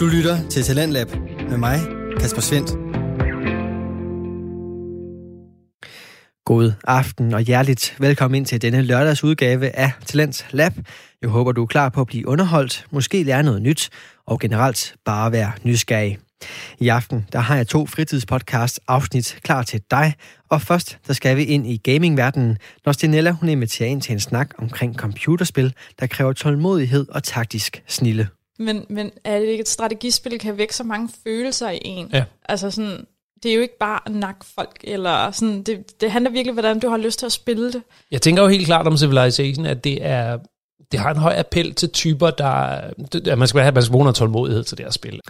Du lytter til Talentlab med mig, Kasper Svendt. God aften og hjerteligt velkommen ind til denne lørdags udgave af Talents Lab. Jeg håber, du er klar på at blive underholdt, måske lære noget nyt og generelt bare være nysgerrig. I aften der har jeg to fritidspodcast afsnit klar til dig, og først der skal vi ind i gamingverdenen, når Stinella hun inviterer ind til en snak omkring computerspil, der kræver tålmodighed og taktisk snille. Men, men er det ikke et strategispil, kan vække så mange følelser i en? Ja. Altså sådan, det er jo ikke bare at nakke folk, eller sådan, det, det handler virkelig hvordan du har lyst til at spille det. Jeg tænker jo helt klart om Civilization, at det er det har en høj appel til typer, der at man skal have man skal bruge noget tålmodighed til det her spil.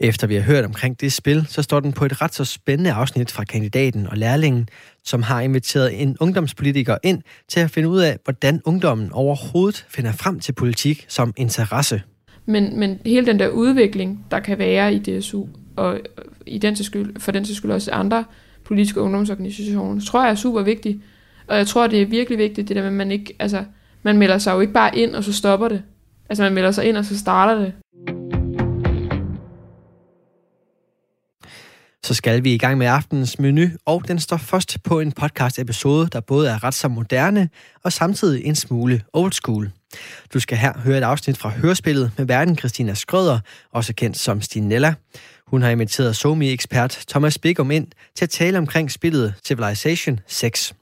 Efter vi har hørt omkring det spil, så står den på et ret så spændende afsnit fra kandidaten og lærlingen, som har inviteret en ungdomspolitiker ind til at finde ud af, hvordan ungdommen overhovedet finder frem til politik som interesse. Men, men hele den der udvikling, der kan være i DSU, og i den til skyld, for den til skyld også andre politiske ungdomsorganisationer, tror jeg er super vigtig. Og jeg tror, det er virkelig vigtigt, det der med, at man ikke, altså, man melder sig jo ikke bare ind, og så stopper det. Altså, man melder sig ind, og så starter det. Så skal vi i gang med aftenens menu, og den står først på en podcast-episode, der både er ret så moderne og samtidig en smule old school. Du skal her høre et afsnit fra hørespillet med verden Christina Skrøder, også kendt som Stinella. Hun har inviteret Somi-ekspert Thomas Bigum ind til at tale omkring spillet Civilization 6.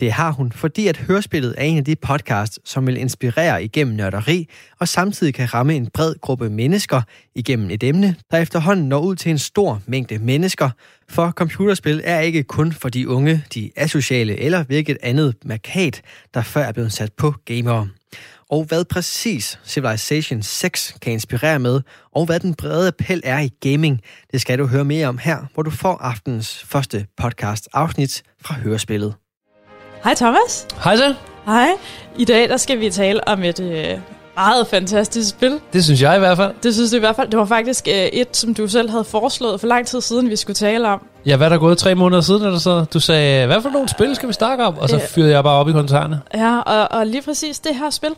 Det har hun, fordi at hørespillet er en af de podcasts, som vil inspirere igennem nørderi, og samtidig kan ramme en bred gruppe mennesker igennem et emne, der efterhånden når ud til en stor mængde mennesker. For computerspil er ikke kun for de unge, de asociale eller hvilket andet markat, der før er blevet sat på gamere. Og hvad præcis Civilization 6 kan inspirere med, og hvad den brede appel er i gaming, det skal du høre mere om her, hvor du får aftens første podcast afsnit fra hørespillet. Hej Thomas. Hej så. Hej. I dag der skal vi tale om et øh, meget fantastisk spil. Det synes jeg i hvert fald. Det synes du i hvert fald. Det var faktisk øh, et, som du selv havde foreslået for lang tid siden, vi skulle tale om. Ja, hvad er der gået tre måneder siden, eller så? Du sagde, hvad for nogle spil skal vi snakke om? Og så fyrede jeg bare op i kommentarerne. Ja, og, og lige præcis det her spil,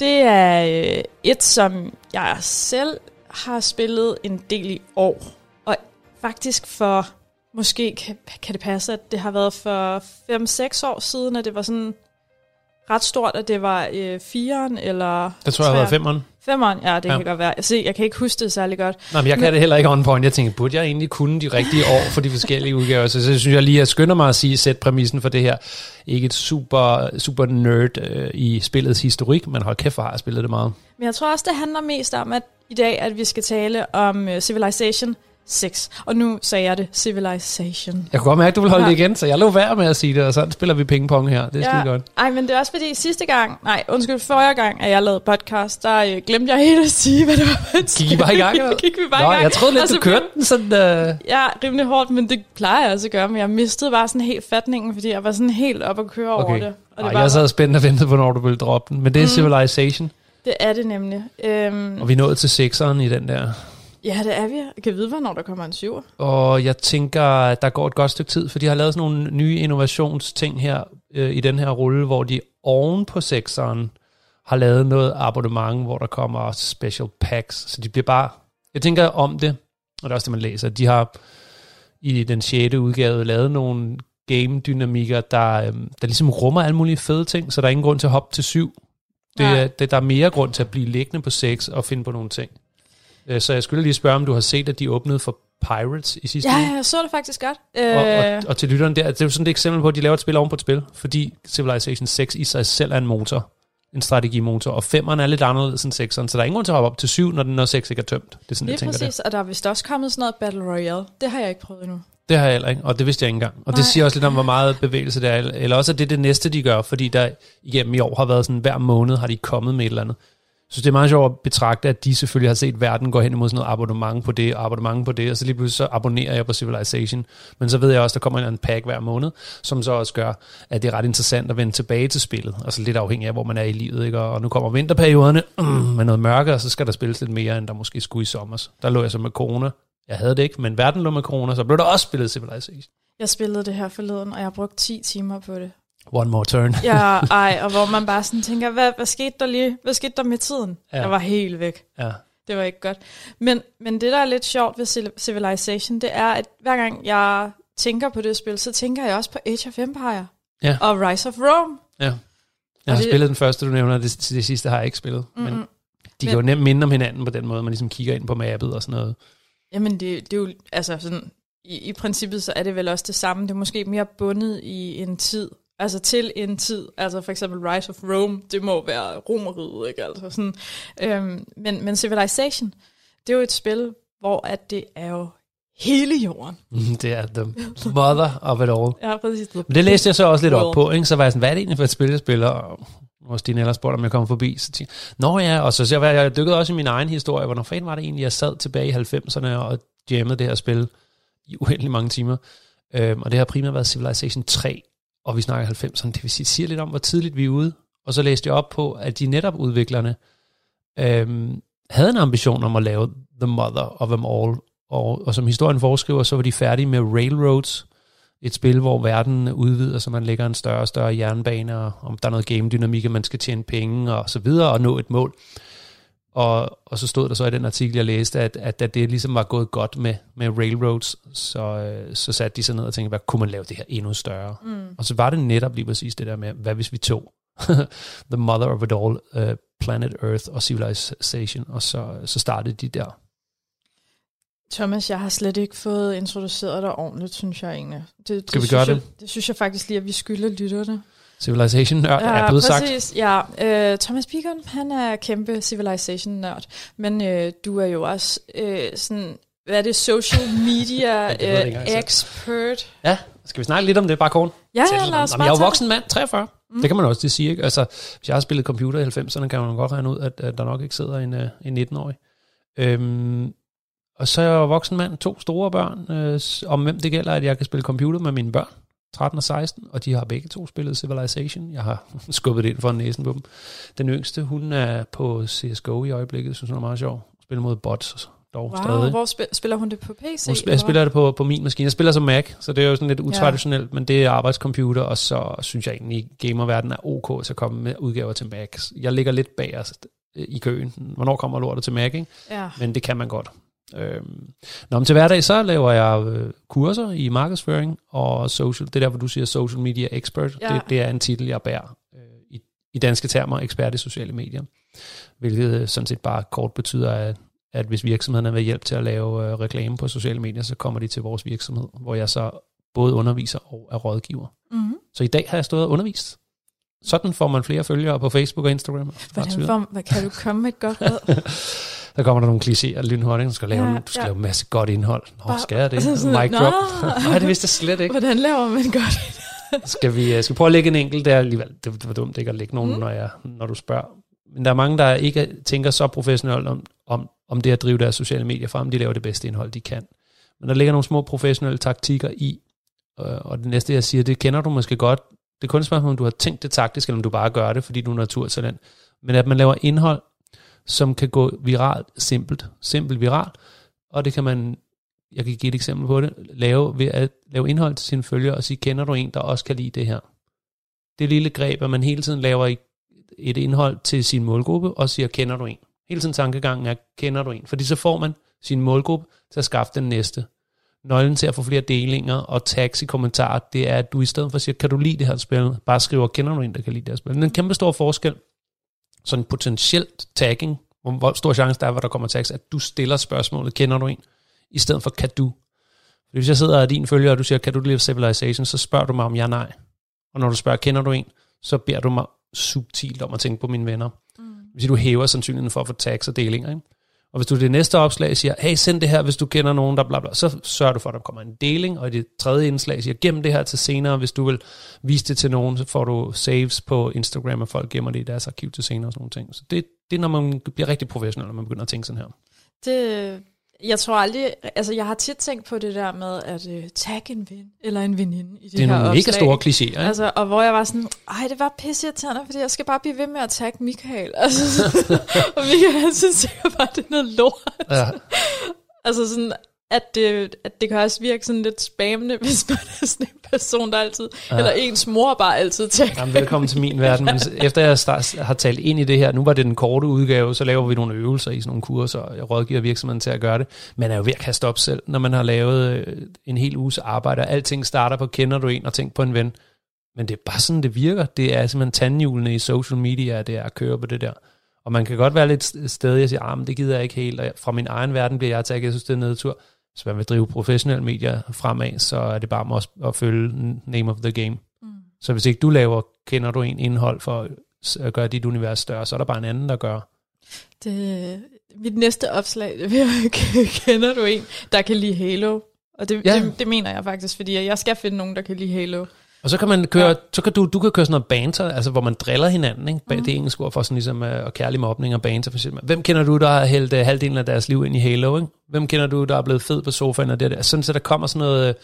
det er øh, et, som jeg selv har spillet en del i år. Og faktisk for, måske kan, kan det passe, at det har været for 5-6 år siden, at det var sådan ret stort, at det var øh, 4'eren eller Det tror jeg har været femeren. Femeren, ja, det Ja. kan godt være. Jeg, se, jeg kan ikke huske det særlig godt. Nej, men jeg kan det heller ikke on point. Jeg tænker, burde jeg egentlig kunne de rigtige år for de forskellige udgaver? Så, så synes jeg lige, at jeg skynder mig at sige, sæt præmissen for det her. Ikke et super, super nerd øh, i spillets historik, men hold kæft, hvor har jeg spillet det meget. Men jeg tror også, det handler mest om, at i dag, at vi skal tale om uh, Civilization 6. Og nu sagde jeg det, Civilization. Jeg kunne godt mærke, at du vil holde Ja. det igen, så jeg lå værd med at sige det, og sådan spiller vi pingpong her. Det er ja. godt. Ej, men det er også fordi sidste gang, nej, undskyld, forrige gang, at jeg lavede podcast, der øh, glemte jeg helt at sige, hvad det var. Gik I bare i gang? eller? Gik vi bare Nå, i gang. jeg troede lidt, Og du kørte den sådan... Øh... Ja, rimelig hårdt, men det plejer jeg også at gøre, men jeg mistede bare sådan helt fatningen, fordi jeg var sådan helt op at køre over Okay. det. Og Ej, det, var, jeg sad spændt og ventede på, når du ville droppe den. Men det er mm. Civilization, det er det nemlig. Øhm, og vi nået til sekseren i den der. Ja, det er vi. Jeg kan vide, hvornår der kommer en syver. Og jeg tænker, at der går et godt stykke tid, for de har lavet sådan nogle nye innovationsting her øh, i den her rulle, hvor de oven på sekseren har lavet noget abonnement, hvor der kommer special packs. Så de bliver bare... Jeg tænker om det, og det er også det, man læser. De har i den 6. udgave lavet nogle game-dynamikker, der, øh, der ligesom rummer alle mulige fede ting, så der er ingen grund til at hoppe til 7. Det, er- det, der er mere grund til at blive liggende på 6 og finde på nogle ting. Øh, Så jeg skulle lige spørge, om du har set, at de åbnede for Pirates i sidste Ja, uge? jeg så det faktisk godt. Og, Øh, og, og til lytteren der, det er jo sådan et eksempel på, at de laver et spil oven på et spil, fordi Civilization 6 i sig selv er en motor, en strategimotor, og 5'eren er lidt anderledes end 6'eren, så der er ingen grund til at hoppe op til 7, når den når 6 ikke er tømt. Det er sådan, Lige jeg tænker præcis, og der er vist også kommet sådan noget Battle Royale. Det har jeg ikke prøvet endnu. det. Det har jeg heller ikke, og det vidste jeg ikke engang. Og det Nej. siger også lidt om, hvor meget bevægelse det er, eller også at det er det næste, de gør, fordi der igennem i år har været sådan, hver måned har de kommet med et eller andet. Så det er meget sjovt at betragte, at de selvfølgelig har set verden gå hen imod sådan noget abonnement på det, og abonnement på det, og så lige pludselig så abonnerer jeg på Civilization. Men så ved jeg også, at der kommer en anden pack hver måned, som så også gør, at det er ret interessant at vende tilbage til spillet. Altså lidt afhængig af, hvor man er i livet, ikke? Og nu kommer vinterperioderne mm, med noget mørke, og så skal der spilles lidt mere, end der måske skulle i sommer. Der lå jeg så med corona. Jeg havde det ikke, men verden lå med corona, så blev der også spillet Civilization. Jeg spillede det her forleden, og jeg har brugt 10 timer på det. One more turn. Ja, ej, og hvor man bare sådan tænker, hvad, hvad skete der lige? Hvad skete der med tiden? Ja. Jeg var helt væk. Ja. det var ikke godt. Men, men det, der er lidt sjovt ved Civil- Civilization, det er, at hver gang jeg tænker på det spil, så tænker jeg også på Age of Empire Ja. og Rise of Rome. Ja. Jeg Og har det- spillet den første, du nævner, det, det sidste har jeg ikke spillet. Mm-hmm. Men Mm-mm. de kan jo nemt minde om hinanden på den måde, man ligesom kigger ind på mappet og sådan noget. Jamen, det, det er jo, altså sådan, i, i princippet så er det vel også det samme. Det er måske mere bundet i en tid, altså til en tid. Altså for eksempel Rise of Rome, det må være romeriet, ikke? Altså sådan. Øhm, men, men Civilization, det er jo et spil, hvor at det er jo hele jorden. Det er the mother of it all. Ja, præcis. Men det læste jeg så også lidt op på, ikke? så var jeg sådan, hvad er det egentlig for et spil, jeg spiller? Og har Stine ellers spurgt, om jeg kom forbi, så tænkte nå ja, og så, så jeg, jeg dykkede også i min egen historie, hvornår fanden var det egentlig, jeg sad tilbage i 90'erne og jammede det her spil i uendelig mange timer. Øhm, og det har primært været Civilization 3, og vi snakker 90'erne, det vil sige, siger lidt om, hvor tidligt vi er ude. Og så læste jeg op på, at de netop udviklerne øhm, havde en ambition om at lave The Mother of them all, og, og som historien foreskriver, så var de færdige med Railroads, et spil, hvor verden udvider, så man lægger en større og større jernbane, og om der er noget game-dynamik, at man skal tjene penge og så videre, og nå et mål. Og, og så stod der så i den artikel, jeg læste, at, at da det ligesom var gået godt med, med Railroads, så, øh, så satte de sig ned og tænkte, hvad kunne man lave det her endnu større? Mm. Og så var det netop lige præcis det der med, hvad hvis vi tog The Mother of it all, uh, Planet Earth og Civilization, og så, så startede de der. Thomas, jeg har slet ikke fået introduceret dig ordentligt, synes jeg egentlig. Det, Skal vi synes gøre jeg, det? Det synes jeg faktisk lige, at vi skylder lytterne. Civilization-nørd er blevet sagt. Ja, øh, Thomas Beacon, han er kæmpe Civilization-nørd, men øh, du er jo også øh, sådan, hvad er det, social media det øh, selv. expert. Ja, skal vi snakke lidt om det, bare kort? Ja, ja, lad os Jamen, jeg er jo voksen mand, 43. Mm. Det kan man også det sige. Ikke? Altså, hvis jeg har spillet computer i 90'erne, kan man godt regne ud, at, at der nok ikke sidder en, øh, en 19-årig. Øhm, og så er jeg voksen mand, to store børn, øh, om hvem det gælder, at jeg kan spille computer med mine børn, 13 og 16, og de har begge to spillet Civilization. Jeg har skubbet det ind for næsen på dem. Den yngste, hun er på CSGO i øjeblikket, synes hun er meget sjov. Spiller mod bots dog Wow, stadig. hvor spil, spiller hun det på PC? Hun eller jeg spiller det på, på min maskine. Jeg spiller som Mac, så det er jo sådan lidt utraditionelt, ja. men det er arbejdscomputer, og så synes jeg egentlig, at gamerverdenen er ok til at komme med udgaver til Mac. Jeg ligger lidt bag os øh, i køen. Hvornår kommer lortet til Mac, ikke? Ja. Men det kan man godt. Øhm. Nå, men til hverdag så laver jeg øh, kurser i markedsføring og social. Det er der, hvor du siger social media expert. Ja. Det, det er en titel, jeg bærer øh, i, i danske termer, ekspert i sociale medier. Hvilket øh, sådan set bare kort betyder, at, at hvis virksomhederne vil hjælp til at lave øh, reklame på sociale medier, så kommer de til vores virksomhed, hvor jeg så både underviser og er rådgiver. Mm-hmm. Så i dag har jeg stået og undervist. Sådan får man flere følgere på Facebook og Instagram. Hvordan får, hvad, kan du komme med et godt råd? Der kommer der nogle klichéer lynhurtigt. Du skal lave, Ja, du skal ja. lave en masse godt indhold. Nå, skal jeg det? Sådan, Mic drop. Nej, det vidste jeg slet ikke. Hvordan laver man godt? Skal vi, øh, skal vi prøve at lægge en enkelt der alligevel? Det, det var dumt ikke at lægge nogen, Mm. mm. når, jeg, når du spørger. Men der er mange, der ikke tænker så professionelt om, om, om det at drive deres sociale medier frem. De laver det bedste indhold, de kan. Men der ligger nogle små professionelle taktikker i. Øh, Og det næste, jeg siger, det kender du måske godt. Det er kun et spørgsmål, om du har tænkt det taktisk, eller om du bare gør det, fordi du er naturtalent. Men at man laver indhold, som kan gå viralt, simpelt, simpelt viralt, og det kan man, jeg kan give et eksempel på det, lave ved at lave indhold til sine følgere og sige, kender du en, der også kan lide det her? Det lille greb, at man hele tiden laver et- indhold til sin målgruppe og siger, kender du en? Hele tiden tankegangen er, kender du en? Fordi så får man sin målgruppe til at skaffe den næste. Nøglen til at få flere delinger og tags i kommentarer, det er, at du i stedet for siger, kan du lide det her spil? Bare skriver, kender du en, der kan lide det her spil? Men en kæmpe stor forskel. Sådan potentielt tagging, hvor hvor stor chance der er, hvor der kommer tags, at du stiller spørgsmålet, kender du en? I stedet for, kan du? Fordi hvis jeg sidder og er din følger, og du siger, kan du lide Civilization, så spørger du mig om ja nej. Og når du spørger, kender du en, så beder du mig subtilt om at tænke på mine venner. Mm. Hvis du hæver sandsynligheden for at få tags og delinger. Ikke? Og hvis du det næste opslag siger, hey, send det her, hvis du kender nogen, der bla bla, så sørger du for, at der kommer en deling, og i det tredje indslag siger, gem det her til senere, hvis du vil vise det til nogen, så får du saves på Instagram, og folk gemmer det i deres arkiv til senere og sådan nogle ting. Så det, det er, når man bliver rigtig professionel, når man begynder at tænke sådan her. Det, jeg tror aldrig, altså jeg har tit tænkt på det der med at uh, tagge en ven eller en veninde i det, Det er her nogle mega opslag. store klichéer, ikke? Altså, og hvor jeg var sådan, ej, det var pisseirriterende, fordi jeg skal bare blive ved med at tagge Michael. Altså, og Michael, han synes sikkert bare, det er noget lort. Ja. Altså sådan, at det, at det kan også virke sådan lidt spammende, hvis man er sådan en person, der altid, ja. eller ens mor bare altid tænker. Jamen, velkommen til min verden. Men efter jeg start, har talt ind i det her, nu var det den korte udgave, så laver vi nogle øvelser i sådan nogle kurser, og jeg rådgiver virksomheden til at gøre det. Man er jo ved at kaste op selv, når man har lavet øh, en hel uges arbejde, og alting starter på, kender du en, og tænk på en ven. Men det er bare sådan, det virker. Det er simpelthen tandhjulene i social media, det er at køre på det der. Og man kan godt være lidt sted, jeg siger, ah, men det gider jeg ikke helt. Og fra min egen verden bliver jeg taget, jeg synes, det er nedtur. Hvis man vil drive professionelle medier fremad, så er det bare at, at følge name of the game. Mm. Så hvis ikke du laver, kender du en indhold for at gøre dit univers større, så er der bare en anden, der gør. Det, mit næste opslag, det kender du en, der kan lide Halo? Og det, ja. det, det mener jeg faktisk, fordi jeg skal finde nogen, der kan lide Halo. Og så kan man køre, ja. så kan du, du kan køre sådan noget banter, altså hvor man driller hinanden, ikke? Mm. Det er engelsk ord for sådan ligesom, og kærlig mobning og banter for eksempel. Hvem kender du, der har hældt uh, halvdelen af deres liv ind i Halo, ikke? Hvem kender du, der er blevet fed på sofaen og det der? Sådan, så der kommer sådan noget, uh,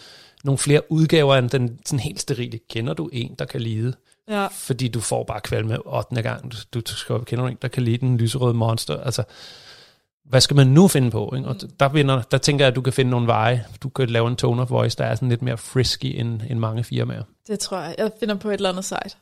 nogle flere udgaver end den sådan helt sterile. Kender du en, der kan lide? Ja. Fordi du får bare kvalme 8. gang. Du, du skal kender du en, der kan lide den lyserøde monster. Altså, hvad skal man nu finde på? Ikke? Og der, vinder, der tænker jeg, at du kan finde nogle veje. Du kan lave en tone of voice, der er sådan lidt mere frisky end, end mange firmaer. Det tror jeg. Jeg finder på et eller andet site.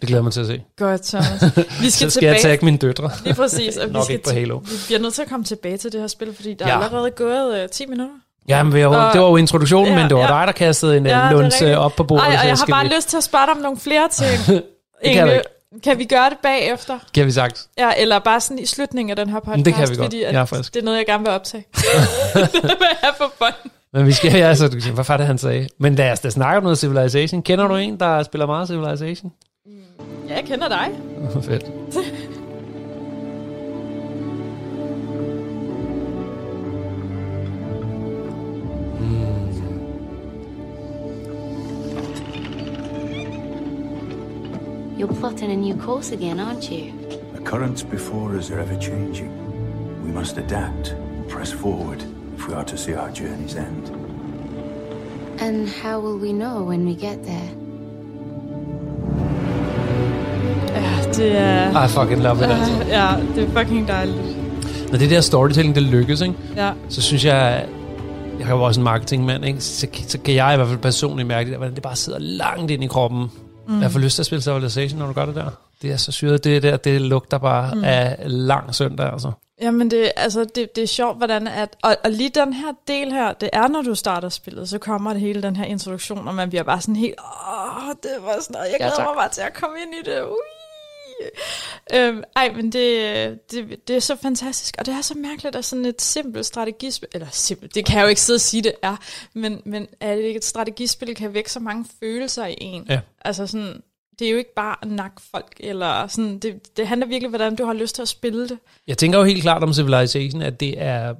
Det glæder mig til at se. Godt, Thomas. Vi skal, så skal tilbage. jeg tage mine døtre. Lige præcis. Og vi, skal på Halo. vi bliver nødt til at komme tilbage til det her spil, fordi der ja. er allerede gået uh, 10 minutter. Ja, men det var, det var jo introduktionen, ja, men det var ja. dig, der kastede en ja, lunds op på bordet. Ej, og jeg har bare lyst til at spørge dig om nogle flere ting. det kan jeg kan vi gøre det bagefter? Kan vi sagt. Ja, eller bare sådan i slutningen af den her podcast. Det kan vi godt, fordi, at ja, Det er noget, jeg gerne vil optage. det vil jeg for fun. Men vi skal, ja, altså, du hvad var det, han sagde? Men lad os da snakke om noget Civilization. Kender du en, der spiller meget Civilization? Ja, jeg kender dig. Fedt. You're plotting a new course again, aren't you? The currents before us are ever changing. We must adapt press forward if we are to see our journey's end. And how will we know when we get there? Ja, det er... I fucking love it, altså. Ja, det er fucking dejligt. Når det der storytelling, det lykkes, ikke? Ja. så synes jeg, jeg har jo også en marketingmand, ikke? Så, så kan jeg i hvert fald personligt mærke, hvordan det bare sidder langt ind i kroppen, Mm. Jeg får lyst til at spille Civilization, når du gør det der. Det er så syret. Det der, det lugter bare mm. af lang søndag, altså. Jamen, det, altså, det, det er sjovt, hvordan at... Og, og lige den her del her, det er, når du starter spillet, så kommer det hele den her introduktion, og man bliver bare sådan helt... Åh, det var sådan noget, jeg glæder ja, mig bare til at komme ind i det. Ui. Øhm, ej, men det, det, det er så fantastisk, og det er så mærkeligt, at sådan et simpelt strategispil, eller simpelt, det kan jeg jo ikke sidde og sige, det er, men, men at et strategispil kan vække så mange følelser i en. Ja. Altså sådan, det er jo ikke bare at nakke folk, eller sådan, det, det handler virkelig, hvordan du har lyst til at spille det. Jeg tænker jo helt klart om Civilization, at det er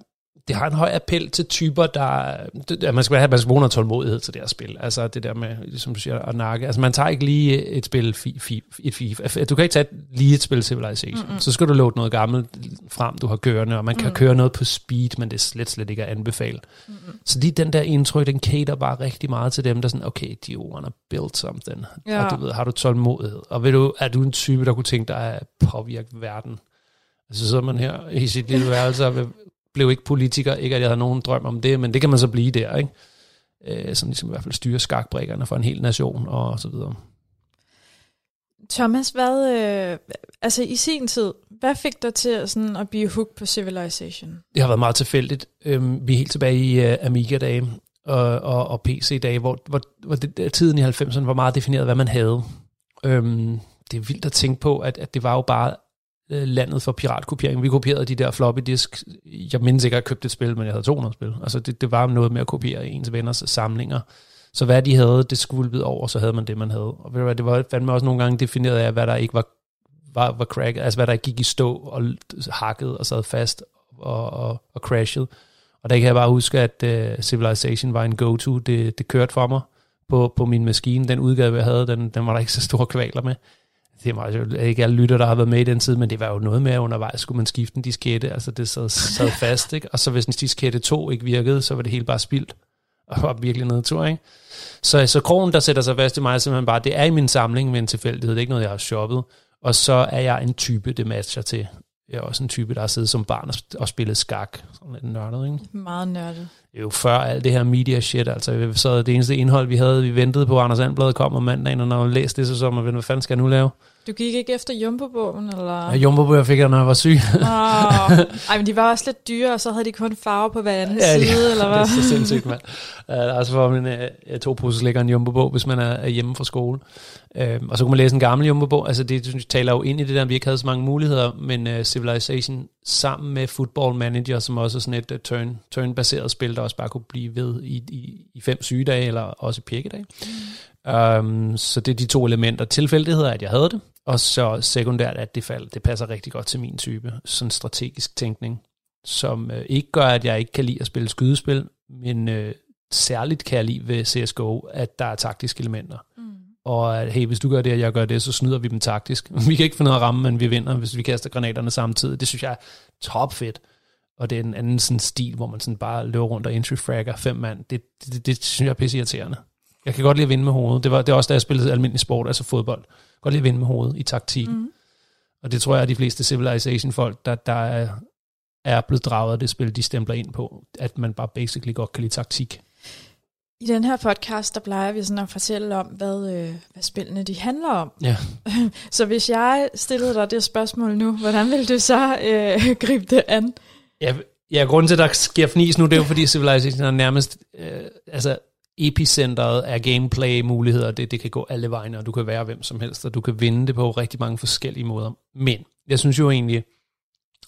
det har en høj appel til typer, der... at man skal have man skal bruge noget tålmodighed til det her spil. Altså det der med, som du siger, at nakke. Altså man tager ikke lige et spil, fi, fi, et FIFA. Du kan ikke tage lige et spil Civilization. Mm-hmm. Så skal du load noget gammelt frem, du har kørende, og man kan mm. køre noget på speed, men det er slet, slet ikke at anbefale. Mm-hmm. Så lige den der intro, den cater bare rigtig meget til dem, der er sådan, okay, de wanna build something. Ja. Og du ved, har du tålmodighed? Og ved du, er du en type, der kunne tænke dig at påvirke verden? Altså så er man her i sit lille værelse og vil blev ikke politiker, ikke at jeg havde nogen drøm om det, men det kan man så blive der, ikke? Øh, sådan ligesom i hvert fald styre skakbrikkerne for en hel nation og så videre. Thomas, hvad, øh, altså i sin tid, hvad fik dig til sådan at blive hooked på Civilization? Det har været meget tilfældigt. Øhm, vi er helt tilbage i uh, Amiga-dage og, og, og PC-dage, hvor, hvor, hvor det, tiden i 90'erne var meget defineret, hvad man havde. Øhm, det er vildt at tænke på, at, at det var jo bare Øh, Øh, landet for piratkopiering. Vi kopierede de der floppy disk. Jeg mindes ikke, at jeg købte et spil, men jeg havde 200 spil. Altså det, det var noget med at kopiere ens venners samlinger. Så hvad de havde, det skulle over, så havde man det, man havde. Og ved du hvad, det var fandme også nogle gange defineret af, hvad der ikke var, var, var crack, altså hvad der gik i stå og hakket og sad fast og, og, og crashede. Og der kan jeg bare huske, at uh, Civilization var en go-to. Det, det kørte for mig på, på min maskine. Den udgave, jeg havde, den, den var der ikke så store kvaler med det var jo ikke alle lytter, der har været med i den tid, men det var jo noget med, at undervejs skulle man skifte en diskette, altså det sad, sad fast, ikke? og så hvis en diskette 2 ikke virkede, så var det helt bare spildt, og var virkelig nedtur, tur, ikke? Så, så krogen, der sætter sig fast i mig, er simpelthen bare, det er i min samling med en tilfældighed, det er ikke noget, jeg har shoppet, og så er jeg en type, det matcher til. Jeg er også en type, der har siddet som barn og, spillet skak. Sådan lidt nørdet, ikke? Meget nørdet. Det jo før alt det her media shit, altså så det eneste indhold, vi havde, vi ventede på, Anders Andblad kom om mandagen, og når jeg læste det, så så man, hvad fanden skal jeg nu lave? Du gik ikke efter Jumbo-bogen, eller? Ja, Jumbo jeg fik jeg, når jeg var syg. Oh. Ej, men de var også lidt dyre, og så havde de kun farve på hver anden Ja, side, det, eller hvad? det er så sindssygt, mand. Uh, altså for min uh, to poser ligger en Jumbo-bog, hvis man er, er hjemme fra skole. Uh, og så kunne man læse en gammel Jumbo-bog. Altså det synes jeg, taler jo ind i det der, at vi ikke havde så mange muligheder, men uh, Civilization sammen med Football Manager, som også er sådan et uh, turn, turn-baseret spil, der også bare kunne blive ved i, i, i fem sygedage, eller også pikkedage. Mm. Um, så det er de to elementer. Tilfældighed er, at jeg havde det, og så sekundært, at det, fald, det passer rigtig godt til min type. Sådan strategisk tænkning, som øh, ikke gør, at jeg ikke kan lide at spille skydespil, men øh, særligt kan jeg lide ved CSGO, at der er taktiske elementer. Mm. Og at, hey, hvis du gør det, og jeg gør det, så snyder vi dem taktisk. Vi kan ikke finde noget at ramme, men vi vinder, hvis vi kaster granaterne samtidig. Det synes jeg er topfedt. Og det er en anden sådan stil, hvor man sådan bare løber rundt og entry fragger fem mand. Det, det, det, det synes jeg er pisse irriterende. Jeg kan godt lide at vinde med hovedet. Det var det er også, da jeg spillede almindelig sport, altså fodbold. Godt lide at vinde med hovedet i taktikken. Mm. Og det tror jeg, at de fleste Civilization-folk, der, der er, er blevet draget af det spil, de stempler ind på, at man bare basically godt kan lide taktik. I den her podcast, der plejer vi sådan at fortælle om, hvad, øh, hvad spillene de handler om. Ja. så hvis jeg stillede dig det spørgsmål nu, hvordan vil du så øh, gribe det an? Ja, ja, grunden til, at der sker fnis nu, det er jo fordi Civilization er nærmest, øh, altså epicentret af gameplay-muligheder, det, det kan gå alle vegne, og du kan være hvem som helst, og du kan vinde det på rigtig mange forskellige måder. Men jeg synes jo egentlig,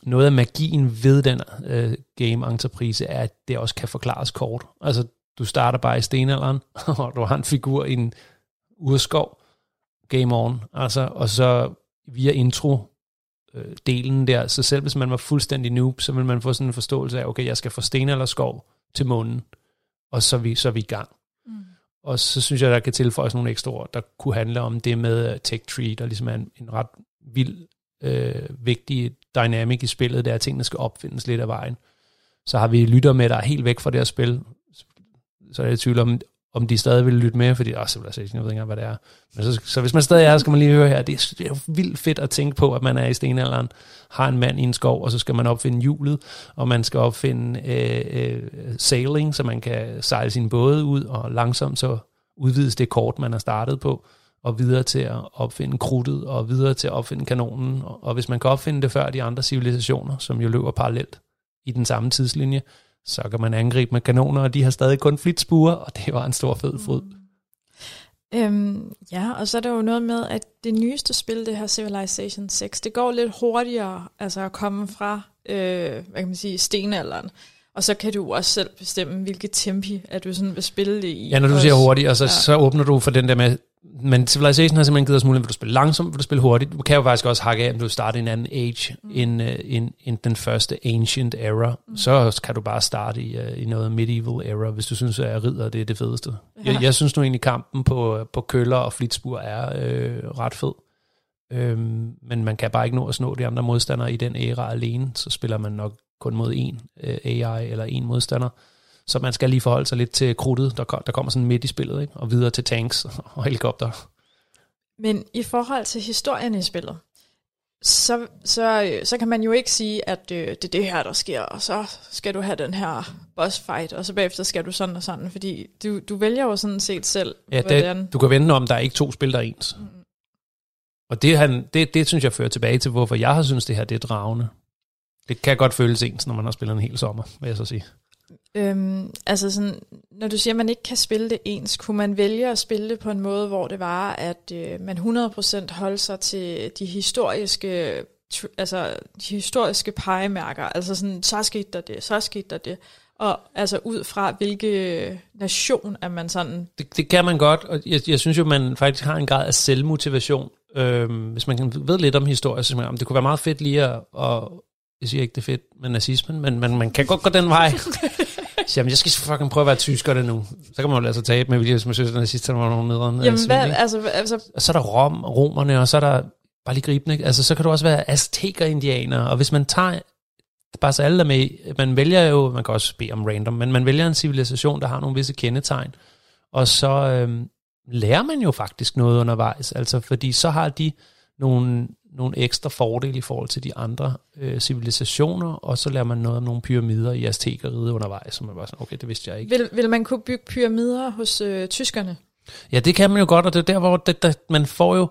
noget af magien ved den øh, game-entreprise er, at det også kan forklares kort. Altså, du starter bare i stenalderen, og du har en figur i en urskov, game on, altså, og så via intro øh, delen der, så selv hvis man var fuldstændig noob, så vil man få sådan en forståelse af, okay, jeg skal fra stenalderskov til månen, og så er vi, så er vi i gang. Og så synes jeg, der kan tilføjes nogle ekstra ord, der kunne handle om det med øh, tech tree, der ligesom er en, en ret vild, øh, vigtig dynamic i spillet, der er tingene skal opfindes lidt af vejen. Så har vi lytter med, der er helt væk fra det her spil, så er jeg i tvivl om, om de stadig vil lytte med, fordi, åh, Civilization, jeg ved ikke hvad det er. Men så, så hvis man stadig er, så skal man lige høre her, det er, det er jo vildt fedt at tænke på, at man er i stenalderen, har en mand i en skov, og så skal man opfinde hjulet, og man skal opfinde øh, øh, sailing, så man kan sejle sin både ud, og langsomt så udvides det kort, man har startet på, og videre til at opfinde krudtet, og videre til at opfinde kanonen, og, og hvis man kan opfinde det før de andre civilisationer, som jo løber parallelt i den samme tidslinje, så kan man angribe med kanoner, og de har stadig kun flitsbuer, og det var en stor fed fryd. Mm. Øhm, ja, og så er der jo noget med, at det nyeste spil, det her Civilization 6, det går lidt hurtigere altså at komme fra, øh, hvad kan man sige, stenalderen. Og så kan du også selv bestemme, hvilket tempi, at du sådan vil spille det i. Ja, når du også. siger hurtigt, og så, ja. så åbner du for den der med, men Civilization har simpelthen givet os muligheden, vil du spille langsomt, vil du spille hurtigt. Du kan jo faktisk også hakke af, om du starter i en anden age, mm. end, uh, end, end den første ancient era. Mm. Så kan du bare starte i, uh, i noget medieval era, hvis du synes, at ridder det er det fedeste. Ja. Jeg, jeg synes nu egentlig, kampen på, på køller og flitsbur er øh, ret fed. Øhm, men man kan bare ikke nå at snå de andre modstandere i den æra alene, så spiller man nok kun mod en øh, AI eller en modstander. Så man skal lige forholde sig lidt til krudtet, der, der kommer sådan midt i spillet, ikke? og videre til tanks og helikopter. Men i forhold til historien i spillet, så, så, øh, så kan man jo ikke sige, at øh, det er det her, der sker, og så skal du have den her boss fight, og så bagefter skal du sådan og sådan, fordi du, du vælger jo sådan set selv, Ja, hvordan... det, du kan vende om, der er ikke to spil, der er ens. Mm. Og det, han, det, det synes jeg fører tilbage til, hvorfor jeg har synes det her det er dragende. Det kan godt føles ens, når man har spillet en hel sommer, vil jeg så sige. Øhm, altså sådan, når du siger, at man ikke kan spille det ens, kunne man vælge at spille det på en måde, hvor det var, at øh, man 100% holdt sig til de historiske, tr- altså de historiske pegemærker, altså sådan, så skete der det, så skete der det, og altså ud fra hvilke nation er man sådan, Det, det kan man godt, og jeg, jeg synes jo, man faktisk har en grad af selvmotivation. Øhm, hvis man ved lidt om historie, så man, det kunne være meget fedt lige at, at, jeg siger ikke, det er fedt med nazismen, men man, man kan godt gå den vej. Så Jamen, jeg skal fucking prøve at være tysker det nu. Så kan man jo lade sig tabe med, hvis man synes, at nazisterne var nogle nederen. jamen svin, hvad, altså, altså Og så er der rom, romerne, og så er der bare lige gribende. ikke? Altså, så kan du også være azteker-indianer. Og hvis man tager, bare så alle er med, man vælger jo, man kan også bede om random, men man vælger en civilisation, der har nogle visse kendetegn. Og så øhm, lærer man jo faktisk noget undervejs. Altså, fordi så har de nogle, nogle ekstra fordele i forhold til de andre øh, civilisationer, og så lærer man noget om nogle pyramider i Aztekeriet undervejs, som man bare sådan, okay, det vidste jeg ikke. Vil, vil man kunne bygge pyramider hos øh, tyskerne? Ja, det kan man jo godt, og det er der, hvor det, der, man får jo,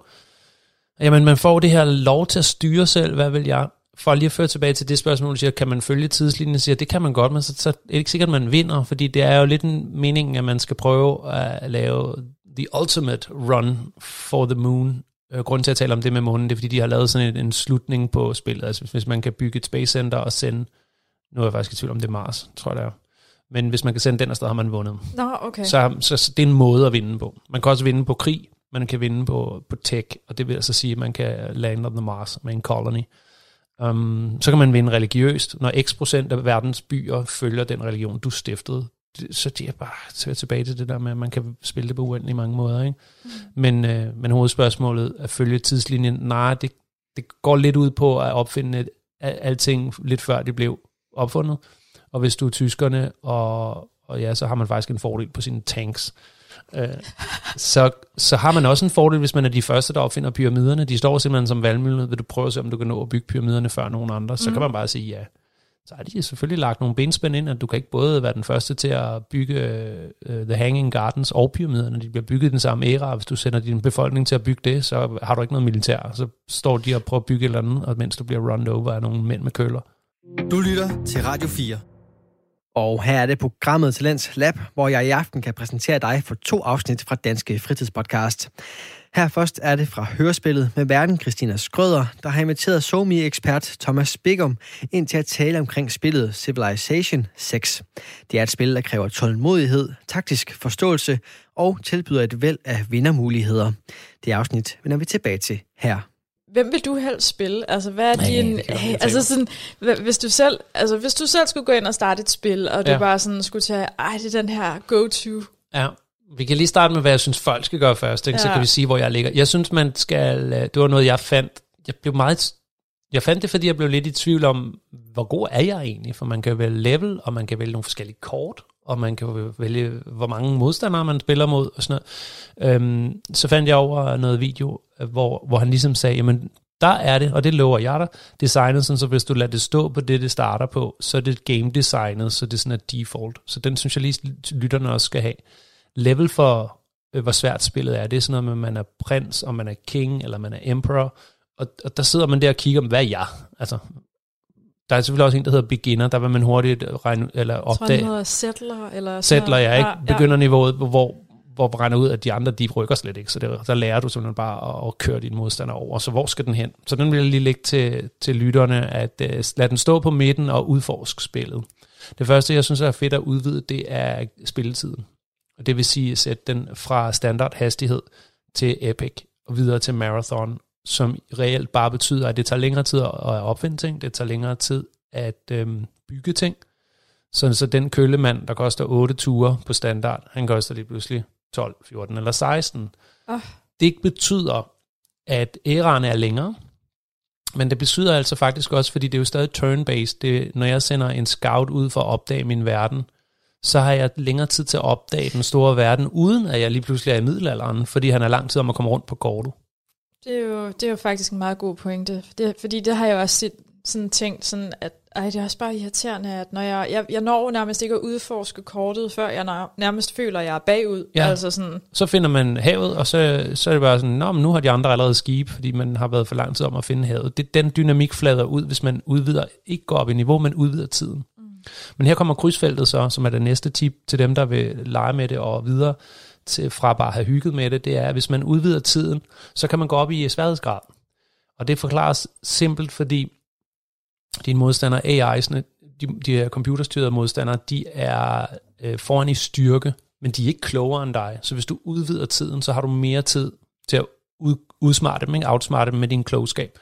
jamen man får det her lov til at styre selv, hvad vil jeg? For lige at føre tilbage til det spørgsmål, du siger, kan man følge tidslinjen? siger, det kan man godt, men så, så er det ikke sikkert, at man vinder, fordi det er jo lidt en mening, at man skal prøve at lave the ultimate run for the moon. Øh, grunden til at tale om det med månen, det er, fordi de har lavet sådan en, en slutning på spillet. Altså hvis man kan bygge et space center og sende, nu er jeg faktisk i tvivl om det er Mars, tror jeg det er. Men hvis man kan sende den afsted, har man vundet. Nå, okay. Så, så, så det er en måde at vinde på. Man kan også vinde på krig, man kan vinde på, på tech, og det vil altså sige, at man kan land on the Mars med en colony. Um, så kan man vinde religiøst, når x procent af verdens byer følger den religion, du stiftede. Så det er bare tilbage til det der med, at man kan spille det på uendelig mange måder. Ikke? Mm. Men, øh, men hovedspørgsmålet at følge tidslinjen, nej, det, det går lidt ud på at opfinde et, alting lidt før det blev opfundet. Og hvis du er tyskerne, og, og ja, så har man faktisk en fordel på sine tanks. Øh, så, så har man også en fordel, hvis man er de første, der opfinder pyramiderne. De står simpelthen som valgmulighed. Vil du prøve at se, om du kan nå at bygge pyramiderne før nogen andre? Så mm. kan man bare sige ja. Så har de selvfølgelig lagt nogle benspænd ind, at du kan ikke både være den første til at bygge uh, The Hanging Gardens og pyramiderne. De bliver bygget i den samme æra. Hvis du sender din befolkning til at bygge det, så har du ikke noget militær. Så står de og prøver at bygge et eller andet, og mens du bliver run over af nogle mænd med køller. Du lytter til Radio 4. Og her er det programmet Talents Lab, hvor jeg i aften kan præsentere dig for to afsnit fra Danske Fritidspodcast. Her først er det fra hørespillet med verden Christina Skrøder, der har inviteret SoMe-ekspert Thomas Bigum ind til at tale omkring spillet Civilization 6. Det er et spil, der kræver tålmodighed, taktisk forståelse og tilbyder et væld af vindermuligheder. Det afsnit vender vi tilbage til her. Hvem vil du helst spille? Altså, hvad er Nej, din... Altså, sådan, hvis du selv, altså, hvis du selv skulle gå ind og starte et spil, og du ja. bare sådan skulle tage, ej, det er den her go-to. Ja, vi kan lige starte med, hvad jeg synes, folk skal gøre først, ikke? Ja. så kan vi sige, hvor jeg ligger. Jeg synes, man skal... Øh, det var noget, jeg fandt... Jeg blev meget... Jeg fandt det, fordi jeg blev lidt i tvivl om, hvor god er jeg egentlig? For man kan vælge level, og man kan vælge nogle forskellige kort, og man kan vælge, hvor mange modstandere man spiller mod, og sådan noget. Øhm, så fandt jeg over noget video, hvor, hvor han ligesom sagde, jamen, der er det, og det lover jeg dig, designet sådan, så hvis du lader det stå på det, det starter på, så er det game designet, så det er sådan et default. Så den synes jeg lige, lytterne også skal have. Level for, øh, hvor svært spillet er, det er sådan noget med, at man er prins, og man er king, eller man er emperor, og, og der sidder man der og kigger, hvad er jeg? Altså, der er selvfølgelig også en, der hedder beginner, der vil man hurtigt regne, eller opdage. Jeg tror, hedder settler. Eller settler, ja, ikke? Ja, Begynderniveauet, hvor, hvor brænder ud, at de andre, de rykker slet ikke. Så det, der lærer du simpelthen bare at, at køre din modstander over. Så hvor skal den hen? Så den vil jeg lige lægge til, til lytterne, at uh, lad den stå på midten og udforske spillet. Det første, jeg synes er fedt at udvide, det er spilletiden. Og det vil sige at sætte den fra standard hastighed til epic og videre til marathon som reelt bare betyder, at det tager længere tid at opfinde ting, det tager længere tid at øhm, bygge ting. Så, så den kølemand, der koster 8 ture på standard, han koster lige pludselig 12, 14 eller 16. Oh. Det betyder, at æraen er længere, men det betyder altså faktisk også, fordi det er jo stadig turn-based, det, når jeg sender en scout ud for at opdage min verden, så har jeg længere tid til at opdage den store verden, uden at jeg lige pludselig er i middelalderen, fordi han er lang tid om at komme rundt på kortet. Det er jo, det er jo faktisk en meget god pointe. Det, fordi det har jeg også set, sådan tænkt, sådan at ej, det er også bare irriterende, at når jeg, jeg, jeg når nærmest ikke at udforske kortet, før jeg nærmest føler, at jeg er bagud. Ja. Altså sådan. Så finder man havet, og så, så er det bare sådan, Nå, men nu har de andre allerede skib, fordi man har været for lang tid om at finde havet. Det, den dynamik flader ud, hvis man udvider, ikke går op i niveau, men udvider tiden. Men her kommer krydsfeltet så, som er det næste tip til dem, der vil lege med det og videre til, fra bare at have hygget med det, det er, at hvis man udvider tiden, så kan man gå op i sværhedsgrad. Og det forklares simpelt, fordi dine modstandere, AI'sne, de, de her computerstyrede modstandere, de er øh, foran i styrke, men de er ikke klogere end dig. Så hvis du udvider tiden, så har du mere tid til at ud, udsmarte dem, ikke? outsmarte dem med din klogskab.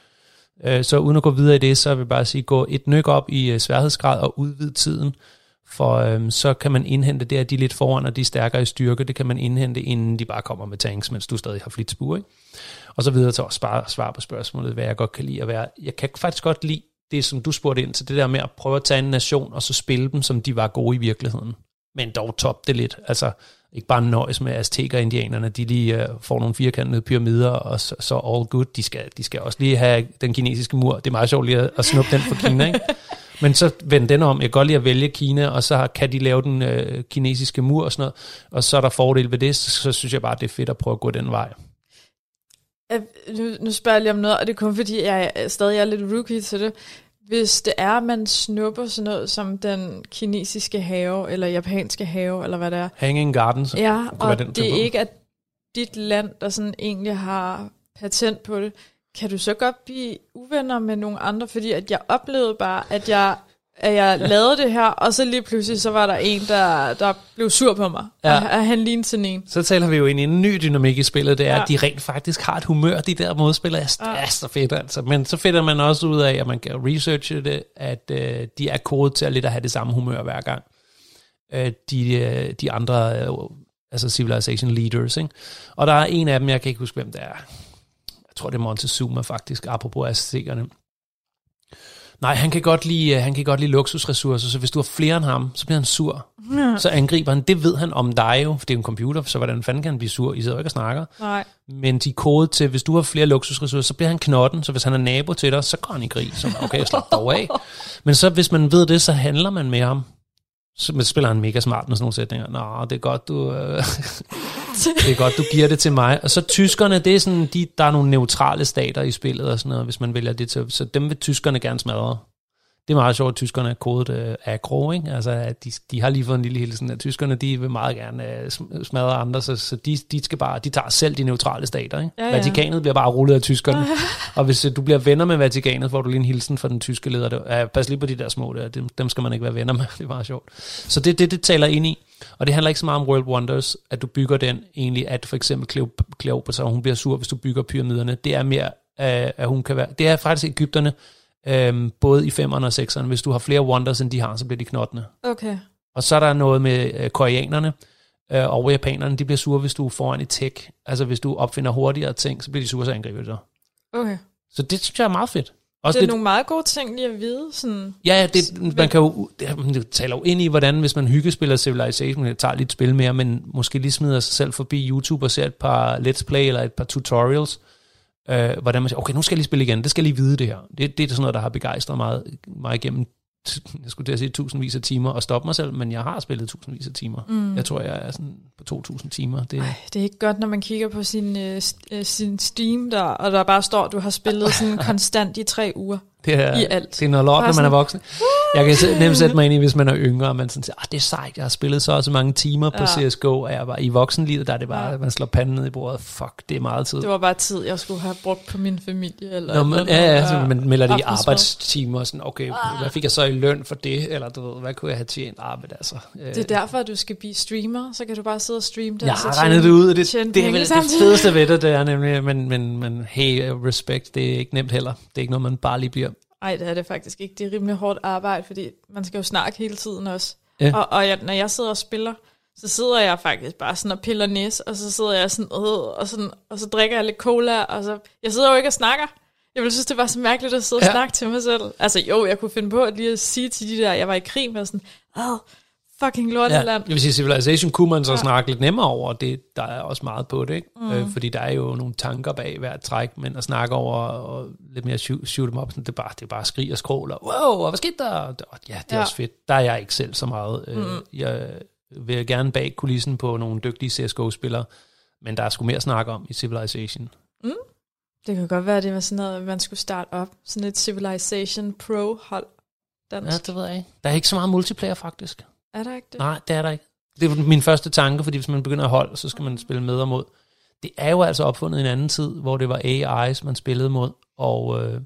Øh, så uden at gå videre i det, så vil jeg bare sige, gå et nyk op i øh, sværhedsgrad og udvid tiden, for øhm, så kan man indhente det, at de er lidt foran, og de er stærkere i styrke, det kan man indhente, inden de bare kommer med tanks, mens du stadig har flitsbue, ikke? Og så videre til at spare, svare på spørgsmålet, hvad jeg godt kan lide at være. Jeg kan faktisk godt lide det, som du spurgte ind til, det der med at prøve at tage en nation, og så spille dem, som de var gode i virkeligheden. Men dog top det lidt. Altså, ikke bare nøjes med azteker indianerne, de lige uh, får nogle firkantede pyramider, og så, så all good. De skal, de skal også lige have den kinesiske mur. Det er meget sjovt lige at, at snuppe den fra Kina, ikke? Men så vend den om. Jeg kan godt lide at vælge Kina, og så kan de lave den øh, kinesiske mur og sådan noget. Og så er der fordel ved det, så, så synes jeg bare, det er fedt at prøve at gå den vej. Øh, Nu, nu spørger jeg lige om noget, og det er kun fordi, jeg stadig er lidt rookie til det. Hvis det er, at man snupper sådan noget som den kinesiske have, eller japanske have, eller hvad det er. Hanging Gardens. Ja, og den, det er ikke, at dit land, der sådan egentlig har patent på det. Kan du så godt blive uvenner med nogle andre? Fordi at jeg oplevede bare, at jeg, at jeg lavede det her, og så lige pludselig, så var der en, der, der blev sur på mig. Ja. Ja. Og, og han lignede sådan en. Så taler vi jo ind i en ny dynamik i spillet, det er, ja. Ja. at de rent faktisk har et humør, de der modspillere. Det er så fedt altså. Men så finder man også ud af, at man kan researche det, at øh, de er kodet til at lidt at have det samme humør hver gang. Øh, de, øh, de andre, øh, altså Civilization Leaders, ikke? Og der er en af dem, jeg kan ikke huske, hvem det er. Jeg tror, det er Montezuma faktisk, apropos aztekerne. Nej, han kan godt lide, øh, han kan godt lide luksusressourcer, så hvis du har flere end ham, så bliver han sur. Så angriber han. Det ved han om dig jo, for det er jo en computer, så hvordan fanden kan han blive sur? I sidder jo ikke og snakker. Nej. Men de kodet til, hvis du har flere luksusressourcer, så bliver han knotten, så hvis han er nabo til dig, så går han i krig. Så okay, slap dog af. Men så hvis man ved det, så handler man med ham. Så spiller han mega smart med sådan nogle sætninger. Nå, det er godt, du, øh, det er godt, du giver det til mig. Og så tyskerne, det er sådan, de, der er nogle neutrale stater i spillet og sådan noget, hvis man vælger det til. Så dem vil tyskerne gerne smadre. Det er meget sjovt, at tyskerne er kodet øh, aggro, ikke? Altså, at de, de har lige fået en lille hilsen, at tyskerne, de vil meget gerne øh, sm- smadre andre, så, så de, de, skal bare, de tager selv de neutrale stater, ikke? Ja, Ja. Vatikanet bliver bare rullet af tyskerne. og hvis øh, du bliver venner med Vatikanet, får du lige en hilsen fra den tyske leder. Det, ja, pas lige på de der små der, dem, dem skal man ikke være venner med, det er meget sjovt. Så det det, det taler ind i. Og det handler ikke så meget om World Wonders, at du bygger den egentlig, at for eksempel Cleo- Cleopatra, hun bliver sur, hvis du bygger pyramiderne. Det er mere, øh, at hun kan være... Det er faktisk Ægypterne, øhm, både i 5'erne og 6'erne. Hvis du har flere wonders, end de har, så bliver de knottende. Okay. Og så er der noget med øh, koreanerne øh, og japanerne, de bliver sure, hvis du er foran i tech. Altså hvis du opfinder hurtigere ting, så bliver de sure, så angriber dig. Okay. Så det synes jeg er meget fedt. Også Det er lidt, nogle meget gode ting lige at vide. Sådan. Ja, det, man kan jo, det, det taler jo ind i, hvordan hvis man hyggespiller Civilization, det tager lidt spil mere, men måske lige smider sig selv forbi YouTube og ser et par let's play eller et par tutorials, øh, hvordan man siger, okay, nu skal jeg lige spille igen, det skal jeg lige vide det her. Det, det er sådan noget, der har begejstret mig, mig igennem, jeg skulle til at sige tusindvis af timer og stoppe mig selv, men jeg har spillet tusindvis af timer. Mm. Jeg tror, jeg er sådan på 2000 timer. Det, Ej, det er ikke godt, når man kigger på sin, øh, øh, sin Steam der, og der bare står, at du har spillet sådan konstant i tre uger. Det er, i alt. Det er noget lort, når man er voksen. Jeg kan nemt sætte mig ind i, hvis man er yngre, og man sådan siger, ah, det er sejt, jeg har spillet så og så mange timer på Ja. CSGO, og jeg var i voksenlivet, der er det bare, Ja. man slår panden ned i bordet. Fuck, det er meget tid. Det var bare tid, jeg skulle have brugt på min familie. Eller Nå, men, ja, ja, så man melder det i arbejdstimer, sådan, okay, hvad fik jeg så i løn for det, eller du ved, hvad kunne jeg have tjent? Ah, men altså, øh, Det er derfor, at du skal blive streamer, så kan du bare sidde og streame det. jeg og har regnet det ud, og det, tjene det er vel det fedeste ved det, det er nemlig, men, men, men hey, respekt, det er ikke nemt heller. Det er ikke noget, man bare lige bliver. Nej, det er det faktisk ikke. Det er rimelig hårdt arbejde, fordi man skal jo snakke hele tiden også. Ja. Og, og jeg, når jeg sidder og spiller, så sidder jeg faktisk bare sådan og piller næs, og så sidder jeg sådan, øh, og, sådan, og så drikker jeg lidt cola, og så... Jeg sidder jo ikke og snakker. Jeg ville synes, det var så mærkeligt at sidde og Ja. snakke til mig selv. Altså jo, jeg kunne finde på at lige at sige til de der, jeg var i krig med sådan, åh, fucking lorteland. Jeg vil sige, Civilization kunne man så Ja. ja. snakke lidt nemmere over, det, der er også meget på det, ikke? Mm. Øh, fordi der er jo nogle tanker bag hvert træk, men at snakke over og lidt mere shoot, shoot dem op, sådan, det, er bare, det er bare skrig og skrål, og wow, og hvad skete der? Ja, det er Ja. ja. også fedt. Der er jeg ikke selv så meget. Mm. Øh, jeg vil gerne bag kulissen på nogle dygtige CSGO-spillere, men der er sgu mere at snakke om i Civilization. Det kan godt være, det var sådan noget, man skulle starte op. Sådan et Civilization Pro-hold. Dansk. Ja, det ved jeg ikke. Der er ikke så meget multiplayer, faktisk. Er der ikke det? Nej, det er der ikke. Det er min første tanke, fordi hvis man begynder at holde, så skal man spille med og mod. Det er jo altså opfundet i en anden tid, hvor det var AI's, man spillede mod, og øh,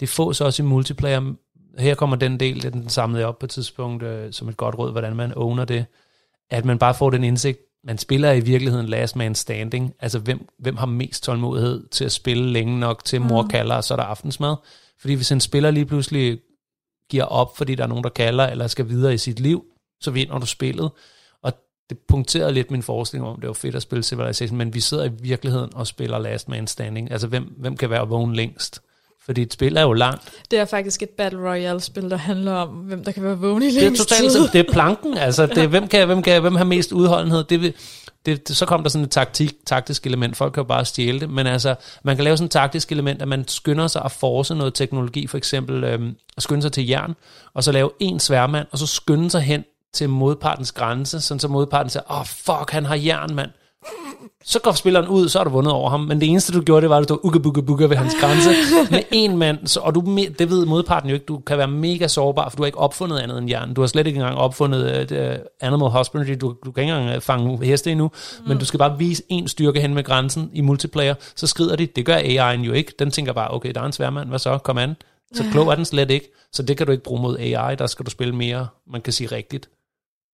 det fås også i multiplayer. Her kommer den del, den samlede jeg op på et tidspunkt, øh, som et godt råd, hvordan man owner det, at man bare får den indsigt, man spiller i virkeligheden last man standing, altså hvem, hvem har mest tålmodighed til at spille længe nok til mor kalder, og så er der aftensmad. Fordi hvis en spiller lige pludselig giver op, fordi der er nogen, der kalder, eller skal videre i sit liv, så vinder du spillet. Og det punkterede lidt min forestilling om, det var fedt at spille Civilization, men vi sidder i virkeligheden og spiller Last Man Standing. Altså, hvem, hvem kan være vågen længst? Fordi et spil er jo langt. Det er faktisk et Battle Royale-spil, der handler om, hvem der kan være vågen i Det er længst totalt tid. det er planken. Altså, det er, hvem, kan, hvem, kan, hvem har mest udholdenhed? Det vil, det, det, så kom der sådan et taktik, taktisk element. Folk kan jo bare stjæle det. Men altså, man kan lave sådan et taktisk element, at man skynder sig at force noget teknologi. For eksempel øhm, at skynde sig til jern, og så lave en sværmand, og så skynde sig hen til modpartens grænse, sådan så modparten siger, åh oh, fuck, han har jern, mand. Så går spilleren ud, så har du vundet over ham. Men det eneste, du gjorde, det var, at du stod buga buga ved hans grænse med en mand. Så, og du, det ved modparten jo ikke. Du kan være mega sårbar, for du har ikke opfundet andet end jern. Du har slet ikke engang opfundet uh, animal husbandry. Du, du kan ikke engang øh, fange heste endnu. Mm. Men du skal bare vise en styrke hen med grænsen i multiplayer. Så skrider de. Det gør AI'en jo ikke. Den tænker bare, okay, der er en sværmand. Hvad så? Kom an. Så klog er den slet ikke. Så det kan du ikke bruge mod AI. Der skal du spille mere, man kan sige rigtigt.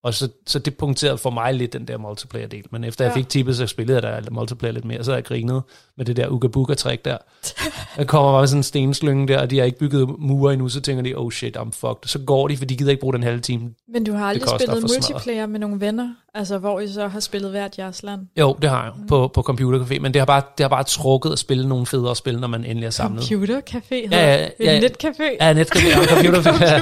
Og så, så det punkterede for mig lidt den der multiplayer-del. Men efter ja. jeg fik tippet, så spillede jeg der multiplayer lidt mere, så jeg grinet med det der uga-buga-træk der. Der kommer bare sådan en stenslynge der, og de har ikke bygget mure endnu, så tænker de, oh shit, I'm fucked. Så går de, for de gider ikke bruge den halve time. Men du har aldrig spillet for smadret. multiplayer med nogle venner, altså hvor I så har spillet hvert jeres land. Jo, det har jeg på, på Computercafé, men det har, bare, det har bare trukket at spille nogle federe spil, når man endelig er samlet. Computercafé hedder Ja, ja, ja. Netcafé. Ja, netcafé og computercafé. ja,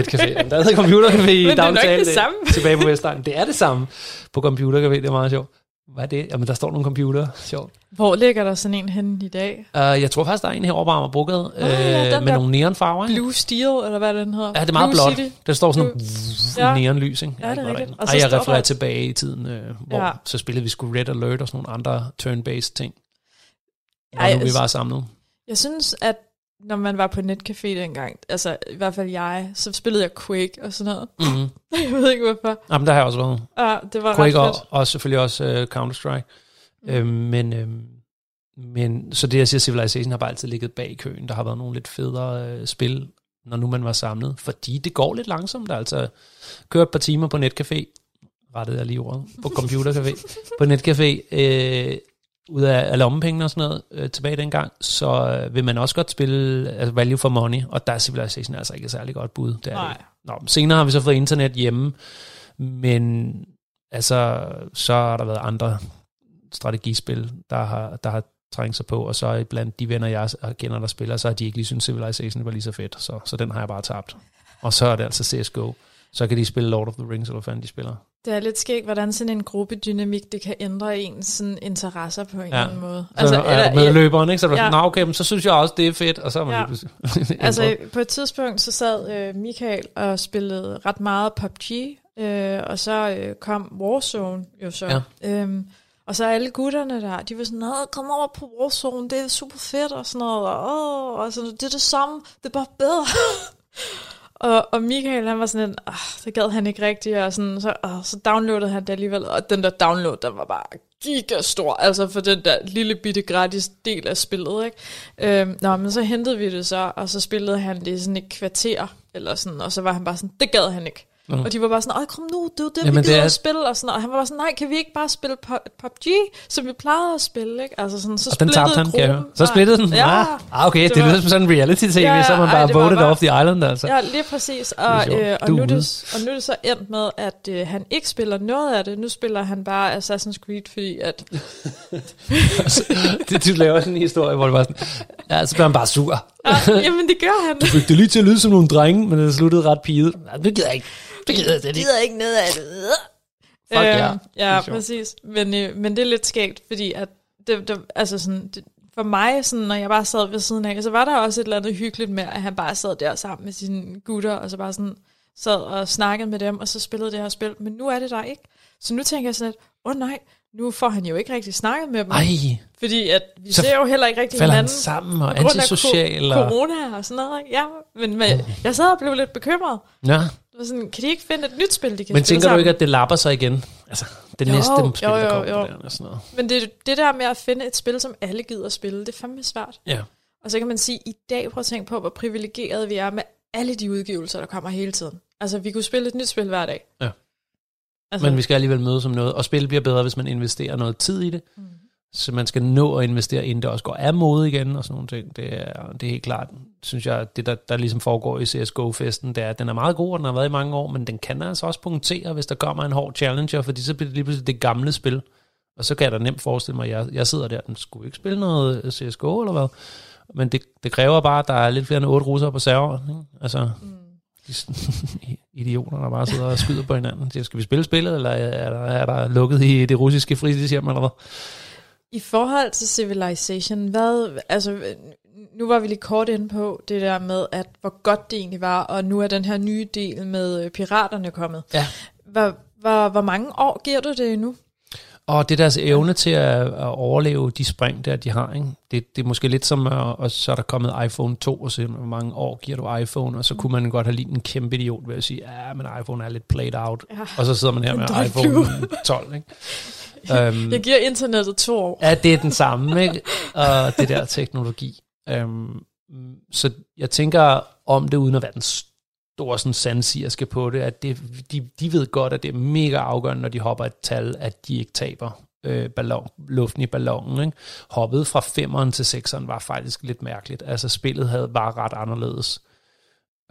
netcafé. Der hedder computercafé i Men det er nok det samme. Tilbage på Vestegn. Det er det samme på computercafé. Det er meget sjovt. Hvad er det? Jamen, der står nogle computer. Sjovt. Hvor ligger der sådan en henne i dag? Uh, jeg tror faktisk, der er en herovre på Amagerbrogade, uh, ja, den med nogle neonfarver. ikke? Blue Steel, eller hvad den hedder? Ja, det er meget Blue blåt. City. Der står sådan Blue- ja. Neonlys, ikke? Ja, det er rigtigt. Og så Ej, jeg refererer der- tilbage i tiden, øh, hvor Ja. så spillede vi sgu Red Alert og sådan nogle andre turn-based ting. Ej, nu vi var samlet. Jeg synes, at når man var på netcafé dengang, altså i hvert fald jeg, så spillede jeg Quake og sådan noget. Mm-hmm. Jeg ved ikke hvorfor. Jamen, der har jeg også været. Ja, det var Quake ret og, fedt. og selvfølgelig også uh, Counter-Strike. Mm. Øhm, men, øhm, men så det, jeg siger, Civilization har bare altid ligget bag i køen. Der har været nogle lidt federe øh, spil, når nu man var samlet. Fordi det går lidt langsomt. Altså, køre et par timer på netcafé, rettede jeg lige ordet, på computercafé, på netcafé, øh, ud af, af lommepengene og sådan noget, øh, tilbage dengang, så øh, vil man også godt spille altså value for money, og der er Civilization altså ikke et særlig godt bud. Det er det Nej. ikke. Nå, senere har vi så fået internet hjemme, men altså, så har der været andre strategispil, der har, der har trængt sig på, og så blandt de venner, jeg kender, der spiller, så har de ikke lige synes Civilization var lige så fedt, så, så den har jeg bare tabt. Og så er det altså CSGO. Så kan de spille Lord of the Rings, eller hvad fanden de spiller. Det er lidt skægt, hvordan sådan en gruppedynamik, det kan ændre ens sådan, interesser på en Ja. eller anden måde. Altså, så er du med løberen, ikke? Så er du Ja. sådan, "Nå, okay, men så synes jeg også, det er fedt, og så er man Ja. lige pludselig Altså, på et tidspunkt, så sad øh, Michael og spillede ret meget PUBG, øh, og så øh, kom Warzone jo så. Ja. Øhm, og så alle gutterne der, de var sådan, Nå, kom over på Warzone, det er super fedt, og sådan noget, og, åh, og sådan, det er det samme, det er bare bedre. og, og Michael, han var sådan en, ah, det gad han ikke rigtigt, og sådan, så, oh, så downloadede han det alligevel, og den der download, den var bare gigastor, altså for den der lille bitte gratis del af spillet, ikke? Øhm, nå, men så hentede vi det så, og så spillede han det i sådan et kvarter, eller sådan, og så var han bare sådan, det gad han ikke. Nå. Og de var bare sådan, åh kom nu, det er det, Jamen, vi det gider er- at spille, og, sådan, og han var bare sådan, nej, kan vi ikke bare spille Pu- PUBG, som vi plejede at spille, ikke? Altså sådan, så Og den tabte han, kan jeg. Så splittede den? Ja, Ah, ah, okay, det, Det var- lyder som sådan en reality-tv, Ja, ja, så man ej, bare det var voted bare- off the island, altså. Ja, lige præcis. Og, Det øh, og, nu er det, og nu er det så endt med, at øh, han ikke spiller noget af det. Nu spiller han bare Assassin's Creed, fordi at... det, du laver sådan en historie, hvor det var sådan, ja, så bliver han bare sur. Ah, jamen, det gør han. Fik det lige til at lyde som nogle drenge, men det sluttede ret piget. Nej, det gider jeg ikke. Det gider jeg slet ikke. gider ikke noget af det. Fuck ja. Det er ja, sjovt. præcis. Men, øh, men det er lidt skægt, fordi at det, det, altså sådan, det, for mig, sådan, når jeg bare sad ved siden af, så var der også et eller andet hyggeligt med, at han bare sad der sammen med sine gutter, og så bare sådan sad og snakkede med dem, og så spillede det her spil. Men nu er det der ikke. Så nu tænker jeg sådan lidt, åh oh, nej, nu får han jo ikke rigtig snakket med dem. Ej, Fordi at vi Så ser jo heller ikke rigtig falder han hinanden. sammen og antisocial. Og... corona og sådan noget. Ikke? Ja, men, men jeg sad og blev lidt bekymret. Ja, var sådan, kan de ikke finde et nyt spil, de kan men tænker du sammen? ikke, at det lapper sig igen? Altså, det Jo, næste spil, jo, der jo, kommer jo. der og sådan noget. Men det, det der med at finde et spil, som alle gider at spille, det er fandme svært. Ja. Og så kan man sige, i dag prøv at tænke på, hvor privilegeret vi er med alle de udgivelser, der kommer hele tiden. Altså, vi kunne spille et nyt spil hver dag. Ja. Altså, Men vi skal alligevel mødes om noget, og spil bliver bedre, hvis man investerer noget tid i det. Mm. Så man skal nå at investere, inden det også går af mode igen og sådan nogle ting. Det er, det er helt klart, synes jeg, det der, der ligesom foregår i CSGO-festen, det er, at den er meget god, og den har været i mange år, men den kan altså også punktere, hvis der kommer en hård challenger, fordi så bliver det lige pludselig det gamle spil. Og så kan jeg da nemt forestille mig, at jeg, jeg sidder der, den skulle ikke spille noget CSGO eller hvad? Men det, det kræver bare, at der er lidt flere end otte russere på serveren. Ikke? Altså, Mm. idioter, der bare sidder og skyder på hinanden. Siger, skal vi spille spillet, eller er der, er der lukket i det russiske fritidshjem, eller hvad? I forhold til Civilization, hvad, altså, nu var vi lige kort inde på det der med, at hvor godt det egentlig var, og nu er den her nye del med øh, piraterne kommet. Ja. Hvor, hvor, hvor mange år giver du det nu? Og det er deres evne til at, at overleve de spring der, de har. Ikke? Det, det er måske lidt som, at, og så er der kommet iPhone 2, og så hvor mange år giver du iPhone, og så kunne man godt have lige en kæmpe idiot ved at sige, ja, men iPhone er lidt played out. Ja. Og så sidder man her med iPhone 12. Ikke? um, Jeg giver internettet to år. Ja, det er den samme, ikke? Og det der teknologi. Um, så jeg tænker om det, uden at være den store sådan sandsigerske på det, at det, de, de ved godt, at det er mega afgørende, når de hopper et tal, at de ikke taber øh, ballon, luften i ballonen. Ikke? Hoppet fra femeren til sekseren var faktisk lidt mærkeligt. Altså spillet havde bare ret anderledes.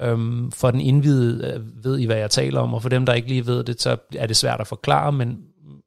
Øhm, for den indvidede øh, ved I, hvad jeg taler om, og for dem, der ikke lige ved det, så er det svært at forklare, men,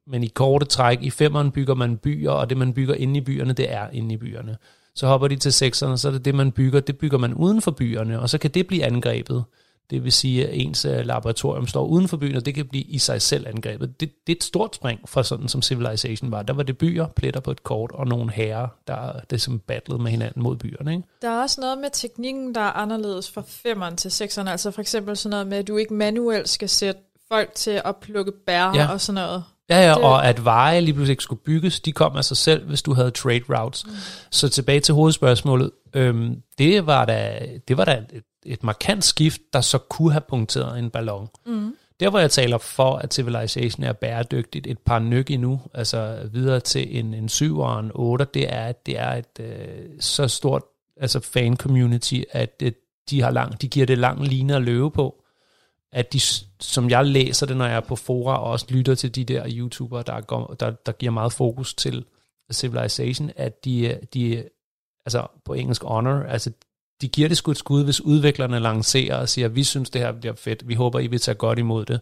men i korte træk, i femeren bygger man byer, og det man bygger inde i byerne, det er inde i byerne. Så hopper de til sekserne, så er det det, man bygger, det bygger man uden for byerne, og så kan det blive angrebet. Det vil sige, at ens øh, laboratorium står uden for byen, og det kan blive i sig selv angrebet. Det, det er et stort spring fra sådan, som Civilization var. Der var det byer, pletter på et kort, og nogle herrer, der det som battlede med hinanden mod byerne. Ikke? Der er også noget med teknikken, der er anderledes fra 5'eren til 6'eren. Altså for eksempel sådan noget med, at du ikke manuelt skal sætte folk til at plukke bær Ja. ja. og sådan noget. Ja, ja, Det- og at veje lige pludselig ikke skulle bygges, de kom af sig selv, hvis du havde trade routes. Mm. Så tilbage til hovedspørgsmålet. Øhm, det var da, det var da et, et markant skift, der så kunne have punkteret en ballon. Mm. Der hvor jeg taler for, at Civilization er bæredygtigt, et par nyk endnu, altså videre til en, en 7 og en 8, det er, at det er et øh, så stort altså fan community, at øh, de, har lang, de giver det lang line at løbe på at de, som jeg læser det, når jeg er på fora, og også lytter til de der YouTubere, der, går, der, der giver meget fokus til Civilization, at de, de altså på engelsk honor, altså de giver det sgu et skud, hvis udviklerne lancerer og siger, vi synes det her bliver fedt, vi håber I vil tage godt imod det.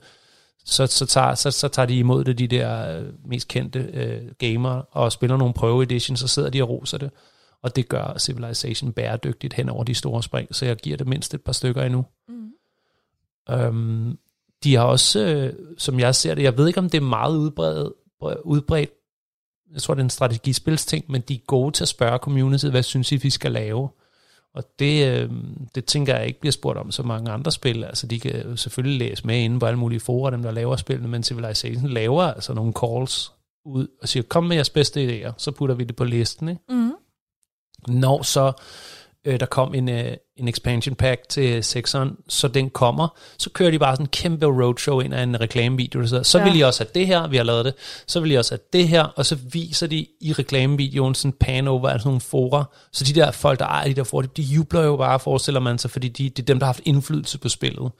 Så, så, tager, så, så tager de imod det, de der øh, mest kendte øh, gamer, og spiller nogle prøve editions, så sidder de og roser det. Og det gør Civilization bæredygtigt hen over de store spring, så jeg giver det mindst et par stykker endnu. Mm. Øhm, de har også, øh, som jeg ser det, jeg ved ikke om det er meget udbredt, udbredt jeg tror det er en strategispilsting, men de er gode til at spørge community, hvad synes I, vi skal lave? Og det, øh, det tænker jeg ikke bliver spurgt om så mange andre spil. Altså de kan jo selvfølgelig læse med inde på alle mulige forer, dem der laver spillene, men Civilization laver altså nogle calls ud og siger, kom med jeres bedste idéer, så putter vi det på listen. Ikke? Mm. når så øh, der kom en, øh, en expansion pack til 6'eren, så den kommer, så kører de bare sådan en kæmpe roadshow ind af en reklamevideo, der sidder, så Ja. vil I også have det her, vi har lavet det, så vil I også have det her, og så viser de i reklamevideoen sådan pan over sådan nogle forer, så de der folk, der ejer de der forer, de jubler jo bare, forestiller man sig, fordi de, det er dem, der har haft indflydelse på spillet.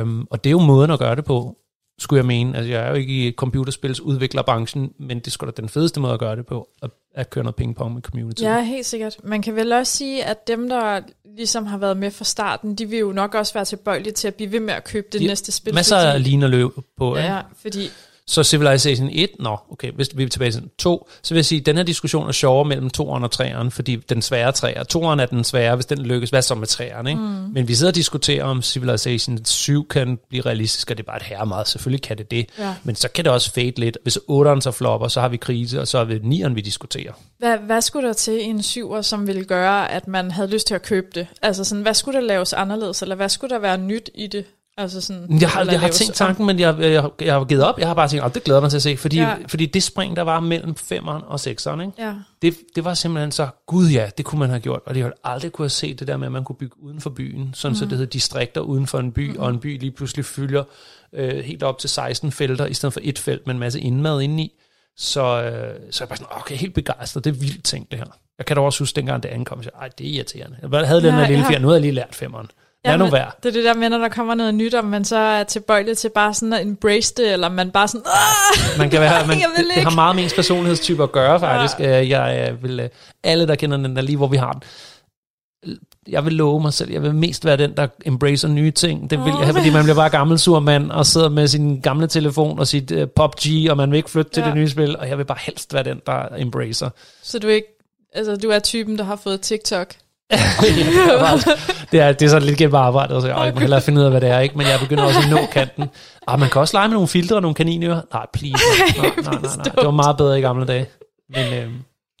Um, og det er jo måden at gøre det på, skulle jeg mene. Altså, jeg er jo ikke i computerspils udviklerbranchen, men det sgu da den fedeste måde at gøre det på, at, at køre noget pingpong med community. Ja, helt sikkert. Man kan vel også sige, at dem, der ligesom har været med fra starten, de vil jo nok også være tilbøjelige til at blive ved med at købe det De- næste spil. Masser af ligner løb på, ikke? Ja, fordi Så Civilization 1, nå, okay, hvis vi er tilbage til 2, så vil jeg sige, at den her diskussion er sjovere mellem 2'eren og 3'eren, fordi den svære 3'er, 2'eren er den svære, hvis den lykkes, hvad så med 3'eren, ikke? Mm. Men vi sidder og diskuterer, om Civilization 7 kan blive realistisk, og det er bare et herre meget, selvfølgelig kan det det, Ja. men så kan det også fade lidt. Hvis 8'eren så flopper, så har vi krise, og så er det 9'eren, vi diskuterer. hvad, hvad skulle der til i en syver, som ville gøre, at man havde lyst til at købe det? Altså sådan, hvad skulle der laves anderledes, eller hvad skulle der være nyt i det? Altså sådan, Jeg har, jeg har tænkt tanken, men jeg, jeg, jeg har givet op. Jeg har bare tænkt, at det glæder jeg mig til at se, fordi, Ja. fordi det spring, der var mellem 5'eren og 6'eren, ikke? Ja. det, det var simpelthen så, gud ja, det kunne man have gjort, og det havde aldrig kunne have set det der med, at man kunne bygge uden for byen, sådan mm. så det hedder distrikter uden for en by, mm. og en by lige pludselig fylder øh, helt op til 16 felter, i stedet for et felt med en masse indmad indeni. Så, øh, så jeg bare sådan, okay, helt begejstret, det er vildt ting det her. Jeg kan da også huske, dengang det ankom, så ej, det er irriterende. Jeg havde den Ja, her lille ja. fjerde, nu har jeg lige lært femmeren. Lad nu men være. Det er det der med, når der kommer noget nyt, om man så er tilbøjelig til bare sådan at embrace det, eller man bare sådan! Man kan være, man, det, det har meget med ens personlighedstype at gøre, faktisk. Ja. Jeg, jeg vil, øh, alle, der kender den der lige, hvor vi har den, jeg vil love mig selv, jeg vil mest være den, der embracer nye ting. Det vil jeg have, fordi man bliver bare gammel sur mand, og sidder med sin gamle telefon og sit uh, PUBG, og man vil ikke flytte til Ja. det nye spil, og jeg vil bare helst være den, der embracer. så du er ikke, altså du er typen, der har fået TikTok. Det, er, det er sådan lidt gennem arbejdet, så jeg må hellere finde ud af, hvad det er, ikke? men jeg begynder også at nå kanten. Ah, man kan også lege med nogle filtre og nogle kaninører. Nej, please. Nej, nej, nej, nej. Det var meget bedre i gamle dage. Men, øh,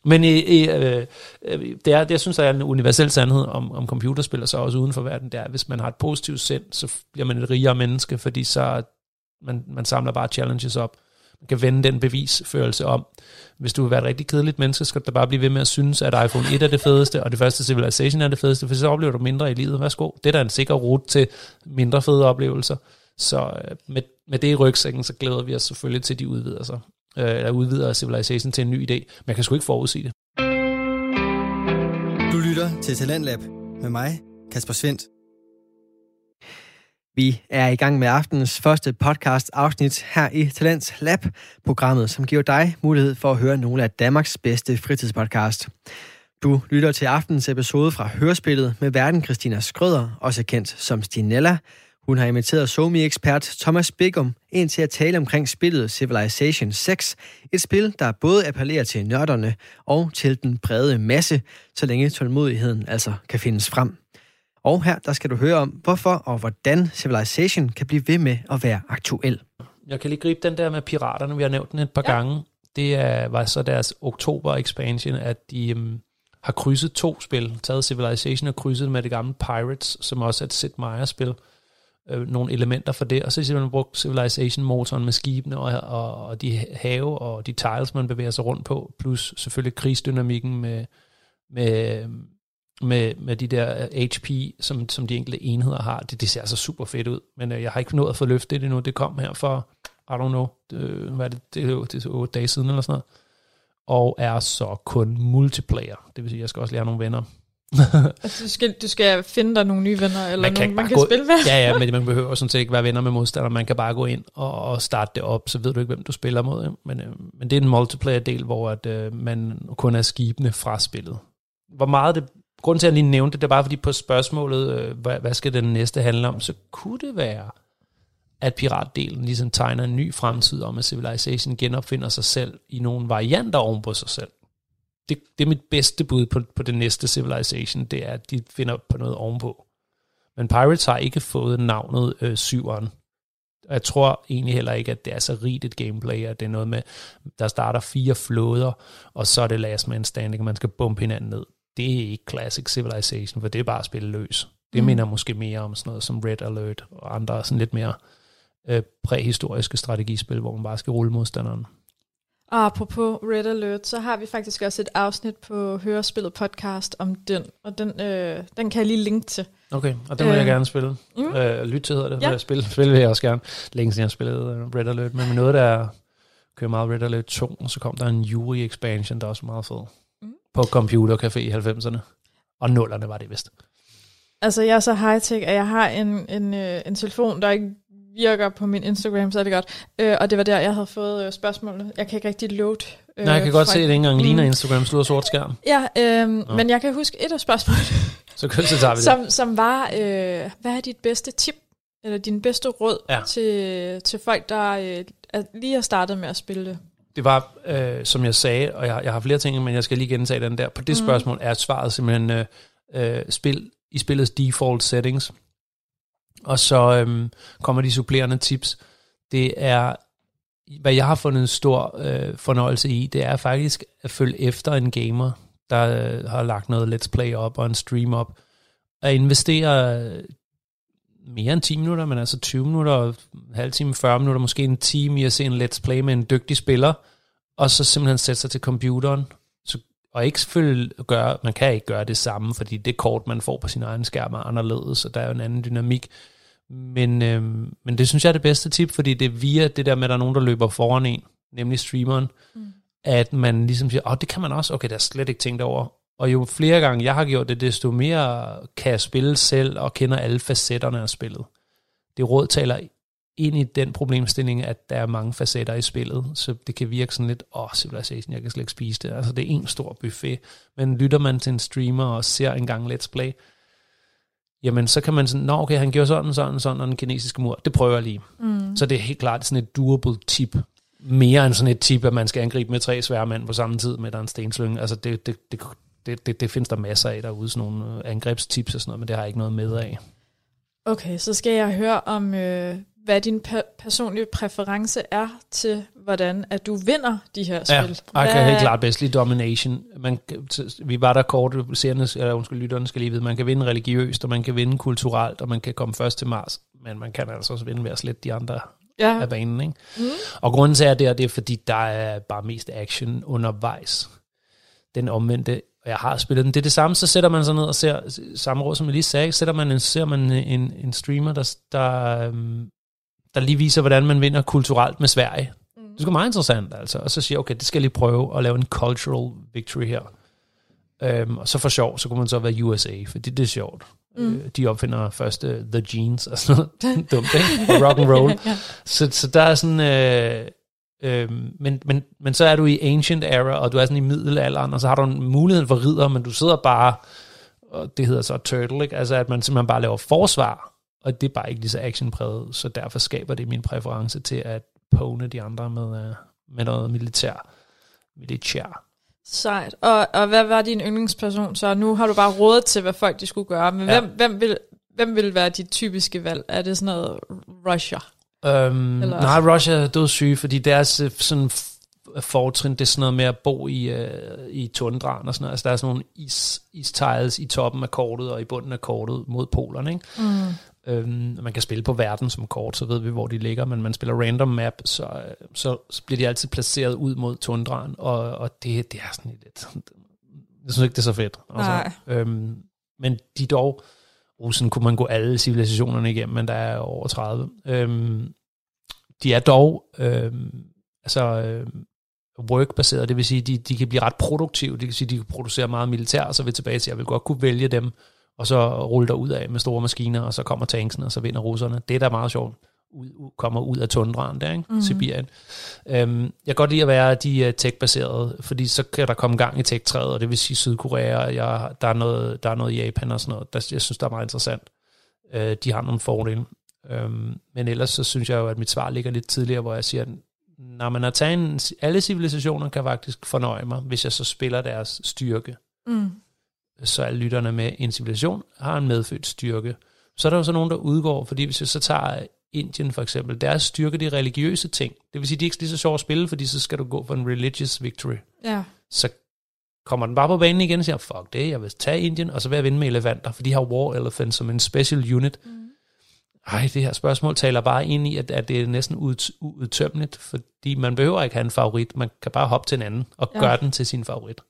men i, i, øh, øh, det, er, det, jeg synes, der er en universel sandhed om, om computerspil, og så også uden for verden, det er, at hvis man har et positivt sind, så bliver man et rigere menneske, fordi så man, man samler bare challenges op. Man kan vende den bevisførelse om. Hvis du vil være et rigtig kedeligt menneske, skal du bare blive ved med at synes, at iPhone 1 er det fedeste, og det første Civilization er det fedeste, for så oplever du mindre i livet. Værsgo. Det er da en sikker rute til mindre fede oplevelser. Så øh, med, med det i rygsækken, så glæder vi os selvfølgelig til, de udvider sig. Øh, eller udvider Civilization til en ny idé. Men jeg kan sgu ikke forudsige det. Du lytter til Talentlab med mig, Kasper Svendt. Vi er i gang med aftenens første podcast afsnit her i Talents Lab, programmet, som giver dig mulighed for at høre nogle af Danmarks bedste fritidspodcast. Du lytter til aftenens episode fra Hørespillet med verden Christina Skrøder, også kendt som Stinella. Hun har inviteret Somi-ekspert Thomas Bigum ind til at tale omkring spillet Civilization 6, et spil, der både appellerer til nørderne og til den brede masse, så længe tålmodigheden altså kan findes frem. Og her der skal du høre om, hvorfor og hvordan Civilization kan blive ved med at være aktuel. Jeg kan lige gribe den der med piraterne, vi har nævnt den et par ja. gange. Det er, var så deres oktober-expansion, at de um, har krydset to spil. Taget Civilization og krydset med det gamle Pirates, som også er et Sid Meier-spil. Øh, nogle elementer for det. Og så simpelthen brugt Civilization-motoren med skibene og, og, og de have og de tiles, man bevæger sig rundt på. Plus selvfølgelig krigsdynamikken med, med, med, med de der HP, som, som de enkelte enheder har. Det, det ser altså super fedt ud. Men øh, jeg har ikke nået at få løftet det endnu. Det kom her for, I don't know, det, hvad er det, det, jo- det er 8 dage siden eller sådan noget. Og er så kun multiplayer. Det vil sige, at jeg skal også lære nogle venner. Altså, du, skal, du skal finde dig nogle nye venner, eller Man kan nogen, man kan gå- spille med. Ja, ja, men man behøver sådan set ikke være venner med modstandere. Man kan bare gå ind og, og starte det op, så ved du ikke, hvem du spiller mod. ikke? Men, øh, men det er en multiplayer-del, hvor at, øh, man kun er skibene fra spillet. Hvor meget det... Grunden til, at jeg lige nævnte det, det er bare fordi på spørgsmålet, øh, hvad, hvad skal den næste handle om, så kunne det være, at piratdelen ligesom tegner en ny fremtid om, at Civilization genopfinder sig selv i nogle varianter oven på sig selv. Det, det er mit bedste bud på, på det næste Civilization, det er, at de finder på noget ovenpå. Men Pirates har ikke fået navnet øh, syveren. Og jeg tror egentlig heller ikke, at det er så rigt et gameplay, at det er noget med, der starter fire flåder, og så er det last man standing, og man skal bumpe hinanden ned. Det er ikke classic Civilization, for det er bare at spille løs. Det Mm. minder måske mere om sådan noget som Red Alert og andre sådan lidt mere øh, præhistoriske strategispil, hvor man bare skal rulle modstanderen. Og apropos Red Alert, så har vi faktisk også et afsnit på Hørespillet podcast om den, og den, øh, den kan jeg lige linke til. Okay, og det vil jeg Øh, gerne spille. Mm. Øh, lyt til hedder det. Ja. Ja. Spil, spil vil jeg også gerne. Længe siden jeg spillede øh, Red Alert, men med noget, der kører meget Red Alert 2, og så kom der en Yuri expansion, der er også meget fed. På Computer Café i 90'erne. Og nullerne var det vist. Altså, jeg er så high-tech, at jeg har en, en, øh, en telefon, der ikke virker på min Instagram, så er det godt. Øh, og det var der, jeg havde fået øh, spørgsmålene. Jeg kan ikke rigtig load. Øh, Nej, jeg kan godt fra- se, at det ikke engang ligner Mm. Instagram, slået sort skærm. Ja, øh, men jeg kan huske et af spørgsmålene, Så, så tager vi det. som, som var, øh, hvad er dit bedste tip, eller din bedste råd Ja. til, til folk, der øh, lige har startet med at spille det? Det var, øh, som jeg sagde, og jeg, jeg har flere ting, men jeg skal lige gentage den der. På det mm. spørgsmål er svaret simpelthen øh, øh, spil i spillets default settings. Og så øh, kommer de supplerende tips. Det er, hvad jeg har fundet en stor øh, fornøjelse i, det er faktisk at følge efter en gamer, der øh, har lagt noget let's play op og en stream op. At investere mere end 10 minutter, men altså 20 minutter, en halv time, 40 minutter, måske en time i at se en let's play med en dygtig spiller, og så simpelthen sætte sig til computeren, så, og ikke selvfølgelig gøre, man kan ikke gøre det samme, fordi det kort, man får på sin egen skærm er anderledes, og der er jo en anden dynamik. Men, øhm, men det synes jeg er det bedste tip, fordi det er via det der med, at der er nogen, der løber foran en, nemlig streameren, Mm. at man ligesom siger, åh, oh, det kan man også, okay, har jeg slet ikke tænkt over. Og jo flere gange jeg har gjort det, desto mere kan jeg spille selv, og kender alle facetterne af spillet. Det råd taler ind i den problemstilling, at der er mange facetter i spillet, så det kan virke sådan lidt, åh, oh, Civilization, jeg kan slet ikke spise det. Altså, det er en stor buffet. Men lytter man til en streamer og ser en gang Let's Play, jamen så kan man sådan, nå okay, han gjorde sådan, sådan, sådan, og den kinesiske mur, det prøver jeg lige. Mm. Så det er helt klart sådan et doable tip. Mere end sådan et tip, at man skal angribe med tre svære mænd på samme tid med der er en stenslynge. Altså det, det, det, det, det, det findes der masser af derude, sådan nogle øh, angrebstips og sådan noget, men det har jeg ikke noget med af. Okay, så skal jeg høre om, øh, hvad din pe- personlige præference er til, hvordan at du vinder de her Ja, spil. jeg kan Hvad- helt klart bedst lide domination. Man, kan- vi var der kort, seerne, eller undskyld, lytterne skal lige vide, man kan vinde religiøst, og man kan vinde kulturelt, og man kan komme først til Mars, men man kan altså også vinde ved at slette de andre Ja, af banen. Ikke? Mm. Og grunden til, at det er, det er, fordi der er bare mest action undervejs. Den omvendte, og jeg har spillet den. Det er det samme, så sætter man sig ned og ser, samme råd som jeg lige sagde, sætter man en, ser man en, en streamer, der, der, øhm, der lige viser, hvordan man vinder kulturelt med Sverige. Det er meget interessant, altså. Og så siger jeg, okay, det skal jeg lige prøve at lave en cultural victory her. Øhm, og så for sjov, så kunne man så være USA, for det, det er sjovt. Mm. Øh, de opfinder først uh, The Jeans og sådan noget dumt, ikke? Og rock and roll. ja. Så, så der er sådan... Øh, øh, men, men, men så er du i ancient era, og du er sådan i middelalderen, og så har du en mulighed for ridder, men du sidder bare, og det hedder så turtle, ikke? altså at man simpelthen bare laver forsvar, og det er bare ikke lige så actionpræget, så derfor skaber det min præference til at pone de andre med, øh, med noget militær. Militær. Sejt. Og, og hvad var din yndlingsperson så? Nu har du bare rådet til, hvad folk de skulle gøre, men ja. hvem, hvem, vil, hvem vil være dit typiske valg? Er det sådan noget Russia? Øhm, Eller- nej, Russia er dødssyge, fordi deres øh, sådan fortrin, det er sådan noget med at bo i, øh, i tundraen og sådan noget. Altså der er sådan nogle is, istiles i toppen af kortet og i bunden af kortet mod polerne, ikke? Mm. Øhm, man kan spille på verden som kort, så ved vi, hvor de ligger, men man spiller random map, så, øh, så, så bliver de altid placeret ud mod tundraen, og, og det, det er sådan lidt... Jeg synes ikke, det er så fedt. Nej. øhm, men de dog... Russen kunne man gå alle civilisationerne igennem, men der er over 30. Øhm, de er dog øhm, altså øhm, work-baseret, det vil sige, de, de kan blive ret produktive, det vil sige, de kan producere meget militær, og så vil tilbage til, jeg vil godt kunne vælge dem, og så rulle der ud af med store maskiner, og så kommer tanksen, og så vinder russerne. Det er da meget sjovt. Ud, kommer ud af tundraen der, ikke? Mm. Sibirien. Øhm, jeg kan godt lide at være de uh, tech-baserede, fordi så kan der komme gang i tech-træet, og det vil sige Sydkorea, jeg, der, er noget, der er noget i Japan og sådan noget. Der, jeg synes, der er meget interessant. Øh, de har nogle fordele. Øhm, men ellers så synes jeg jo, at mit svar ligger lidt tidligere, hvor jeg siger, når man har taget en, alle civilisationer kan faktisk fornøje mig, hvis jeg så spiller deres styrke Mm. så alle lytterne med en civilisation har en medfødt styrke. Så er der jo så nogen, der udgår, fordi hvis jeg så tager Indien for eksempel, deres styrke de religiøse ting. Det vil sige, de er ikke lige så sjove at spille, fordi så skal du gå for en religious victory. Ja. Så kommer den bare på banen igen og siger, fuck det, jeg vil tage Indien, og så vil jeg vinde med elefanter, for de har war elephants som en special unit. Mm. Ej, det her spørgsmål taler bare ind i, at, at det er næsten ud, udtømmeligt, fordi man behøver ikke have en favorit, man kan bare hoppe til en anden og Ja. gøre den til sin favorit.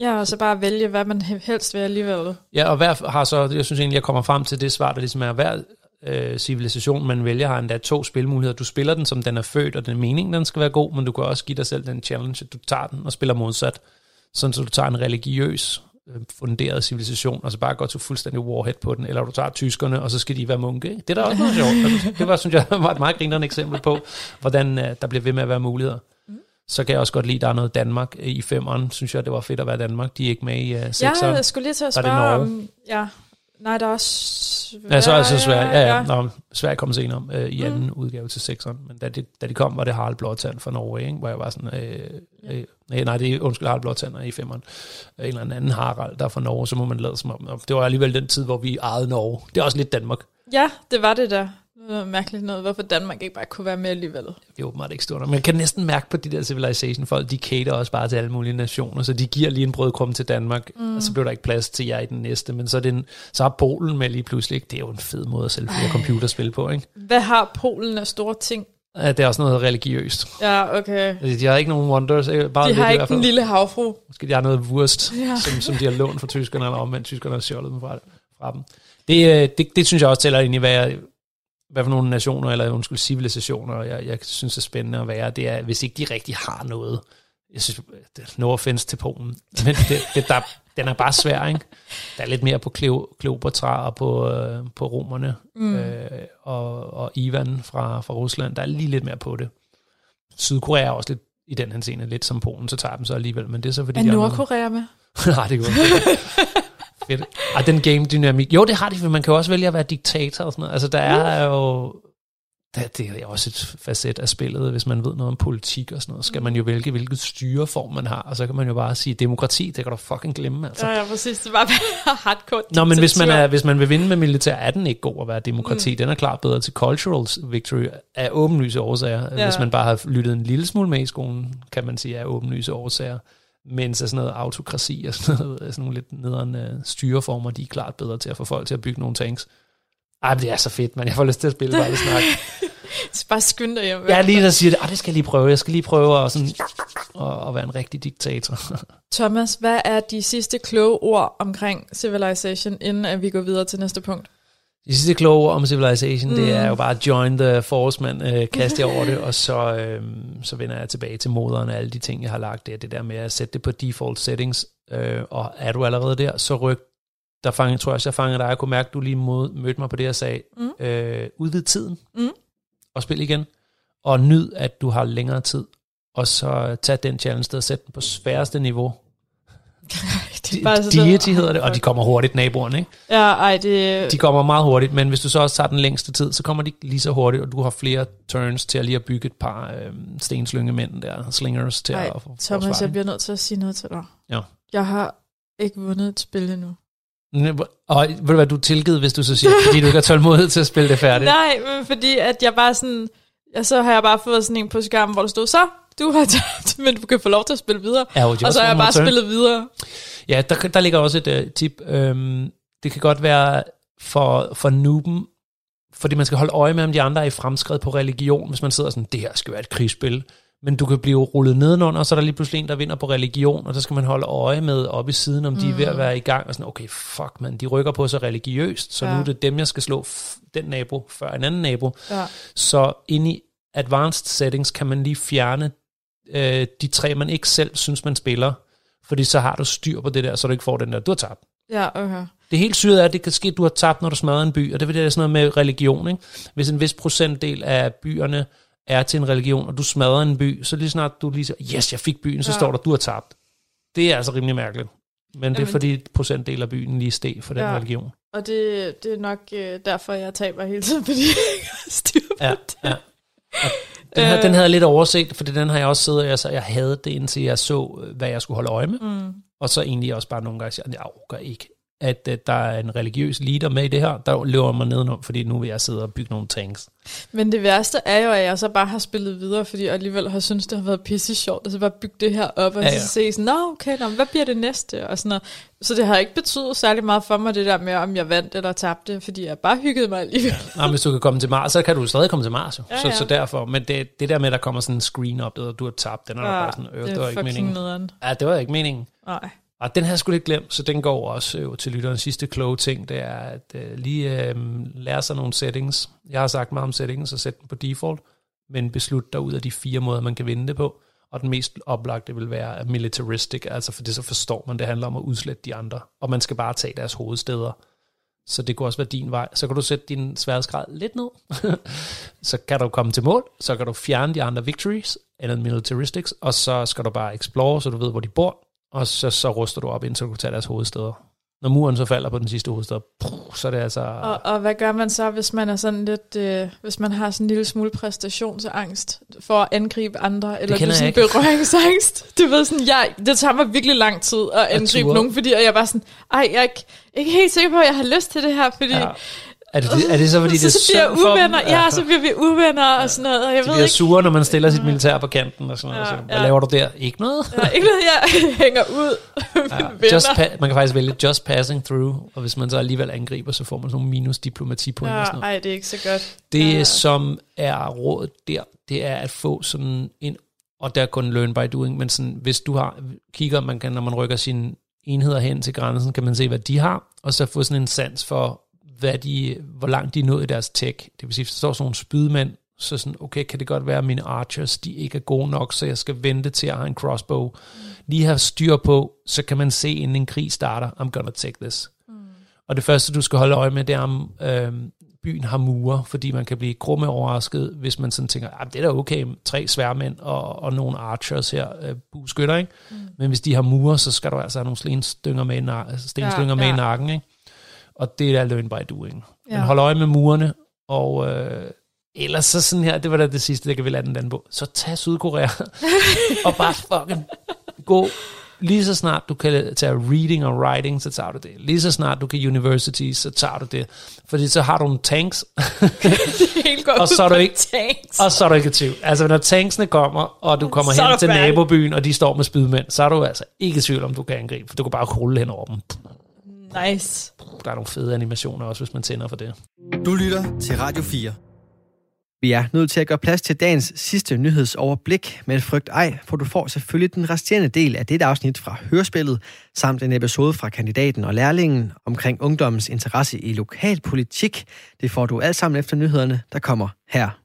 Ja, og så bare vælge, hvad man he- helst vil alligevel. Ja, og hver har så, jeg synes egentlig, jeg kommer frem til det svar, der ligesom er, hver øh, civilisation, man vælger, har endda to spilmuligheder. Du spiller den, som den er født, og den er meningen, den skal være god, men du kan også give dig selv den challenge, at du tager den og spiller modsat. Sådan, så du tager en religiøs, øh, funderet civilisation, og så bare går til fuldstændig warhead på den, eller du tager tyskerne, og så skal de være munke. Det er da også noget sjovt. Det var, synes jeg, var et meget grinerende eksempel på, hvordan øh, der bliver ved med at være muligheder. Så kan jeg også godt lide, at der er noget Danmark i femeren. Synes jeg, det var fedt at være Danmark. De er ikke med i uh, Ja, sekseren. jeg skulle lige til at spørge om... Ja. Nej, der er også... Ja, så er altså Sverige. Ja, ja. Nå, Sverige kom senere øh, i anden mm. udgave til sekseren. Men da de, da de kom, var det Harald Blåtand fra Norge, ikke? hvor jeg var sådan... Øh, øh, nej, nej, det er undskyld Harald Blåtand er i femeren. En eller anden Harald, der er fra Norge, så må man lade som om. Det var alligevel den tid, hvor vi ejede Norge. Det er også lidt Danmark. Ja, det var det der. Det var mærkeligt noget, hvorfor Danmark ikke bare kunne være med alligevel. Det er åbenbart ikke stort. jeg kan næsten mærke på de der Civilization-folk, de cater også bare til alle mulige nationer, så de giver lige en brødkrumme til Danmark, mm. og så bliver der ikke plads til jer i den næste. Men så er, det en, så har Polen med lige pludselig. Ikke? Det er jo en fed måde at sælge flere computerspil på, ikke? Hvad har Polen af store ting? Ja, Det er også noget religiøst. Ja, okay. Altså, De har ikke nogen wonders. ikke? Bare De lidt har i ikke den lille havfru. Måske de har noget wurst, Ja. som, som de har lånt fra tyskerne, eller omvendt tyskerne har stjålet dem fra, fra dem. Det, øh, det, det synes jeg også tæller ind i, hvad, jeg, hvad for nogle nationer, eller undskyld, civilisationer, jeg, jeg synes er spændende at være. Det er, hvis ikke de rigtig har noget. Jeg synes, no offense til Polen, men det, det, der, den er bare svær, ikke? Der er lidt mere på Kleopatra og på, øh, på romerne, mm. øh, og, og Ivan fra, fra Rusland. Der er lige lidt mere på det. Sydkorea er også lidt i den henseende lidt som Polen, så tager dem så alligevel, men det er så fordi... Er Nordkorea med? Nej, det går Fedt. Ej, den game dynamik. Jo, det har de, for man kan jo også vælge at være diktator og sådan noget. Altså, der er jo... det, det er også et facet af spillet, hvis man ved noget om politik og sådan noget, skal man jo vælge, hvilket styreform man har, og så kan man jo bare sige, demokrati, det kan du fucking glemme, altså. Ja, ja, præcis. Det var bare hardcore Nå, men hvis man, er, hvis man vil vinde med militær, er den ikke god at være demokrati. Mm. Den er klart bedre til cultural victory af åbenlyse årsager. Ja. Hvis man bare har lyttet en lille smule med i skolen, kan man sige af åbenlyse årsager. Men så sådan noget autokrati og sådan, noget, sådan nogle lidt nederen uh, styreformer, de er klart bedre til at få folk til at bygge nogle tanks. Ej, men det er så fedt, man. Jeg får lyst til at spille bare lidt snak. Så bare skynd dig hjem. Jeg er lige der siger, det, det skal jeg lige prøve. Jeg skal lige prøve at, sådan, at, at være en rigtig diktator. Thomas, hvad er de sidste kloge ord omkring Civilization, inden at vi går videre til næste punkt? De sidste kloge ord om Civilization, mm. det er jo bare join the force, man. Øh, kaste jer over det, og så, øh, så vender jeg tilbage til moderen og alle de ting, jeg har lagt der. Det der med at sætte det på default settings, øh, og er du allerede der, så ryk der fangede, tror jeg også, jeg fangede dig. Jeg kunne mærke, at du lige mod, mødte mig på det, jeg sagde. Mm. Øh, udvid tiden, Mm. og spil igen. Og nyd, at du har længere tid. Og så tag den challenge og sæt den på sværeste niveau. det er bare så Deity hedder det, og de kommer hurtigt, naboerne, ikke? Ja, ej, det... De kommer meget hurtigt, men hvis du så også tager den længste tid, så kommer de lige så hurtigt, og du har flere turns til at lige at bygge et par øh, stenslyngemænd der, slingers til Ej, at få Thomas, forsvare, jeg bliver nødt til at sige noget til dig. Ja. Jeg har ikke vundet et spil endnu. Og ved du hvad, du er tilgivet, hvis du så siger, fordi du ikke har tålmodighed til at spille det færdigt. Nej, men fordi at jeg bare sådan... Ja, så har jeg bare fået sådan en på skærmen, hvor der stod, så, du har tabt, men du kan få lov til at spille videre. Ja, jo, og så har jeg bare spillet videre. Ja, der, der ligger også et uh, tip. Øhm, det kan godt være for, for nuben, fordi man skal holde øje med, om de andre er i fremskred på religion, hvis man sidder sådan, det her skal være et krigsspil. Men du kan blive rullet nedenunder, og så er der lige pludselig en, der vinder på religion, og så skal man holde øje med op i siden, om de er ved at være i gang, og sådan, okay, fuck man, de rykker på sig religiøst, så ja. Nu er det dem, jeg skal slå den nabo før en anden nabo. Ja. Så inde i advanced settings kan man lige fjerne øh, de tre, man ikke selv synes, man spiller, fordi så har du styr på det der, så du ikke får den der, du har tabt. Ja, okay. Det helt syret er, at det kan ske, at du har tabt, når du smadrer en by, og det er det, sådan noget med religion. Ikke? Hvis en vis procentdel af byerne er til en religion, og du smadrer en by, så lige snart du lige siger, yes, jeg fik byen, så Ja. står der, du har tabt. Det er altså rimelig mærkeligt. Men det er fordi procentdel af byen lige steg for den Ja. religion. Og det, det er nok øh, derfor, jeg taber hele tiden, fordi jeg ikke har styr på Ja, det. ja. Og Den, her, Øh. den havde jeg lidt overset, for den har jeg også siddet og jeg, så jeg havde det, indtil jeg så, hvad jeg skulle holde øje med. Mm. Og så egentlig også bare nogle gange siger, jeg orker ikke, at uh, der er en religiøs leader med i det her, der løber mig nedenom, fordi nu vil jeg sidde og bygge nogle tanks. Men det værste er jo, at jeg så bare har spillet videre, fordi jeg alligevel har syntes, det har været pisse sjovt, og så bare bygge det her op, og Ja, ja, ja. så se sådan, nå okay, nå, hvad bliver det næste? Og sådan noget. Så det har ikke betydet særlig meget for mig, det der med, om jeg vandt eller tabte, fordi jeg bare hyggede mig alligevel. Nej, hvis du kan komme til Mars, så kan du stadig komme til Mars jo. Ja, så, ja. så derfor, men det, det der med, at der kommer sådan en screen op, og du har tabt, den er ja, bare sådan, øh, det det var ikke meningen. nederen. Ja, det var ikke meningen. Nej. Og den havde jeg sgu lidt glemt, så den går også øh, til lytterens sidste kloge ting, det er at øh, lige øh, lære sig nogle settings. Jeg har sagt meget om settings, så sæt den på default, men beslut dig ud af de fire måder, man kan vinde det på. Og den mest oplagte vil være militaristic, altså for det så forstår man, det handler om at udslette de andre, og man skal bare tage deres hovedsteder. Så det kunne også være din vej. Så kan du sætte din sværhedsgrad lidt ned. så kan du komme til mål, så kan du fjerne de andre victories, eller militaristics, og så skal du bare explore, så du ved, hvor de bor, og så, så ruster du op, indtil du kan tage deres hovedsteder. Når muren så falder på den sidste hovedstad, puh, så er det altså... Og, og hvad gør man så, hvis man er sådan lidt, øh, hvis man har sådan en lille smule præstationsangst for at angribe andre, eller du sådan ikke. berøringsangst? Du ved sådan, jeg, det tager mig virkelig lang tid at angribe nogen, fordi jeg er bare sådan, ej, jeg er ikke, ikke helt sikker på, at jeg har lyst til det her, fordi... ja. Er, det, er det så, fordi det er så, bliver for dem? uvenner, ja, så bliver vi uvenner og sådan noget, og jeg De ved bliver ikke, sure, når man stiller sit militær på kanten og sådan noget. Ja, Så, hvad ja. laver du der? Ikke noget? er ikke noget, jeg hænger ud Ja, just pa- man kan faktisk vælge just passing through, og hvis man så alligevel angriber, så får man sådan nogle minus diplomatipoint og sådan Ja, noget. ej, det er ikke så godt. Det, Ja. som er rådet der, det er at få sådan en, og der er kun learn by doing, men sådan, hvis du har, kigger, man kan, når man rykker sine enheder hen til grænsen, kan man se, hvad de har, og så få sådan en sans for, hvad de, hvor langt de er nået i deres tech. Det vil sige, hvis der står sådan nogle spydmænd, så sådan, okay, kan det godt være, at mine archers, de ikke er gode nok, så jeg skal vente til at have en crossbow. Lige have styr på, så kan man se, inden en krig starter, I'm gonna take this. Og det første, du skal holde øje med, det er, om øh, byen har mure, fordi man kan blive grumme overrasket, hvis man sådan tænker, ah, det er da okay, tre sværmænd og, og nogle archers her, øh, bueskytter, ikke? Mm. Men hvis de har mure, så skal du altså have nogle stenstynger med i, na- stenstynger Ja, med ja. i nakken, ikke? Og det er learn by doing. Ja. Men hold øje med murene, og øh, Ellers så sådan her, det var da det sidste, jeg kan vil lande den på. Så tag Sydkorea og bare fucking gå lige så snart du kan tage reading og writing, så tager du det. Lige så snart du kan university, så tager du det. Fordi så har du nogle tanks, og så er du ikke, tanks. og så er du ikke i tvivl. Altså når tanksene kommer, og du kommer Så hen til færdig. nabobyen, og de står med spydmænd, så er du altså ikke i tvivl om, du kan angribe, for du kan bare rulle hen over dem. Nice. Der er nogle fede animationer også, hvis man tænder for det. Du lytter til Radio 4. Vi er nødt til at gøre plads til dagens sidste nyhedsoverblik, men frygt ej, for du får selvfølgelig den resterende del af dette afsnit fra Hørespillet, samt en episode fra kandidaten og lærlingen omkring ungdommens interesse i lokalpolitik. Det får du alt sammen efter nyhederne, der kommer her.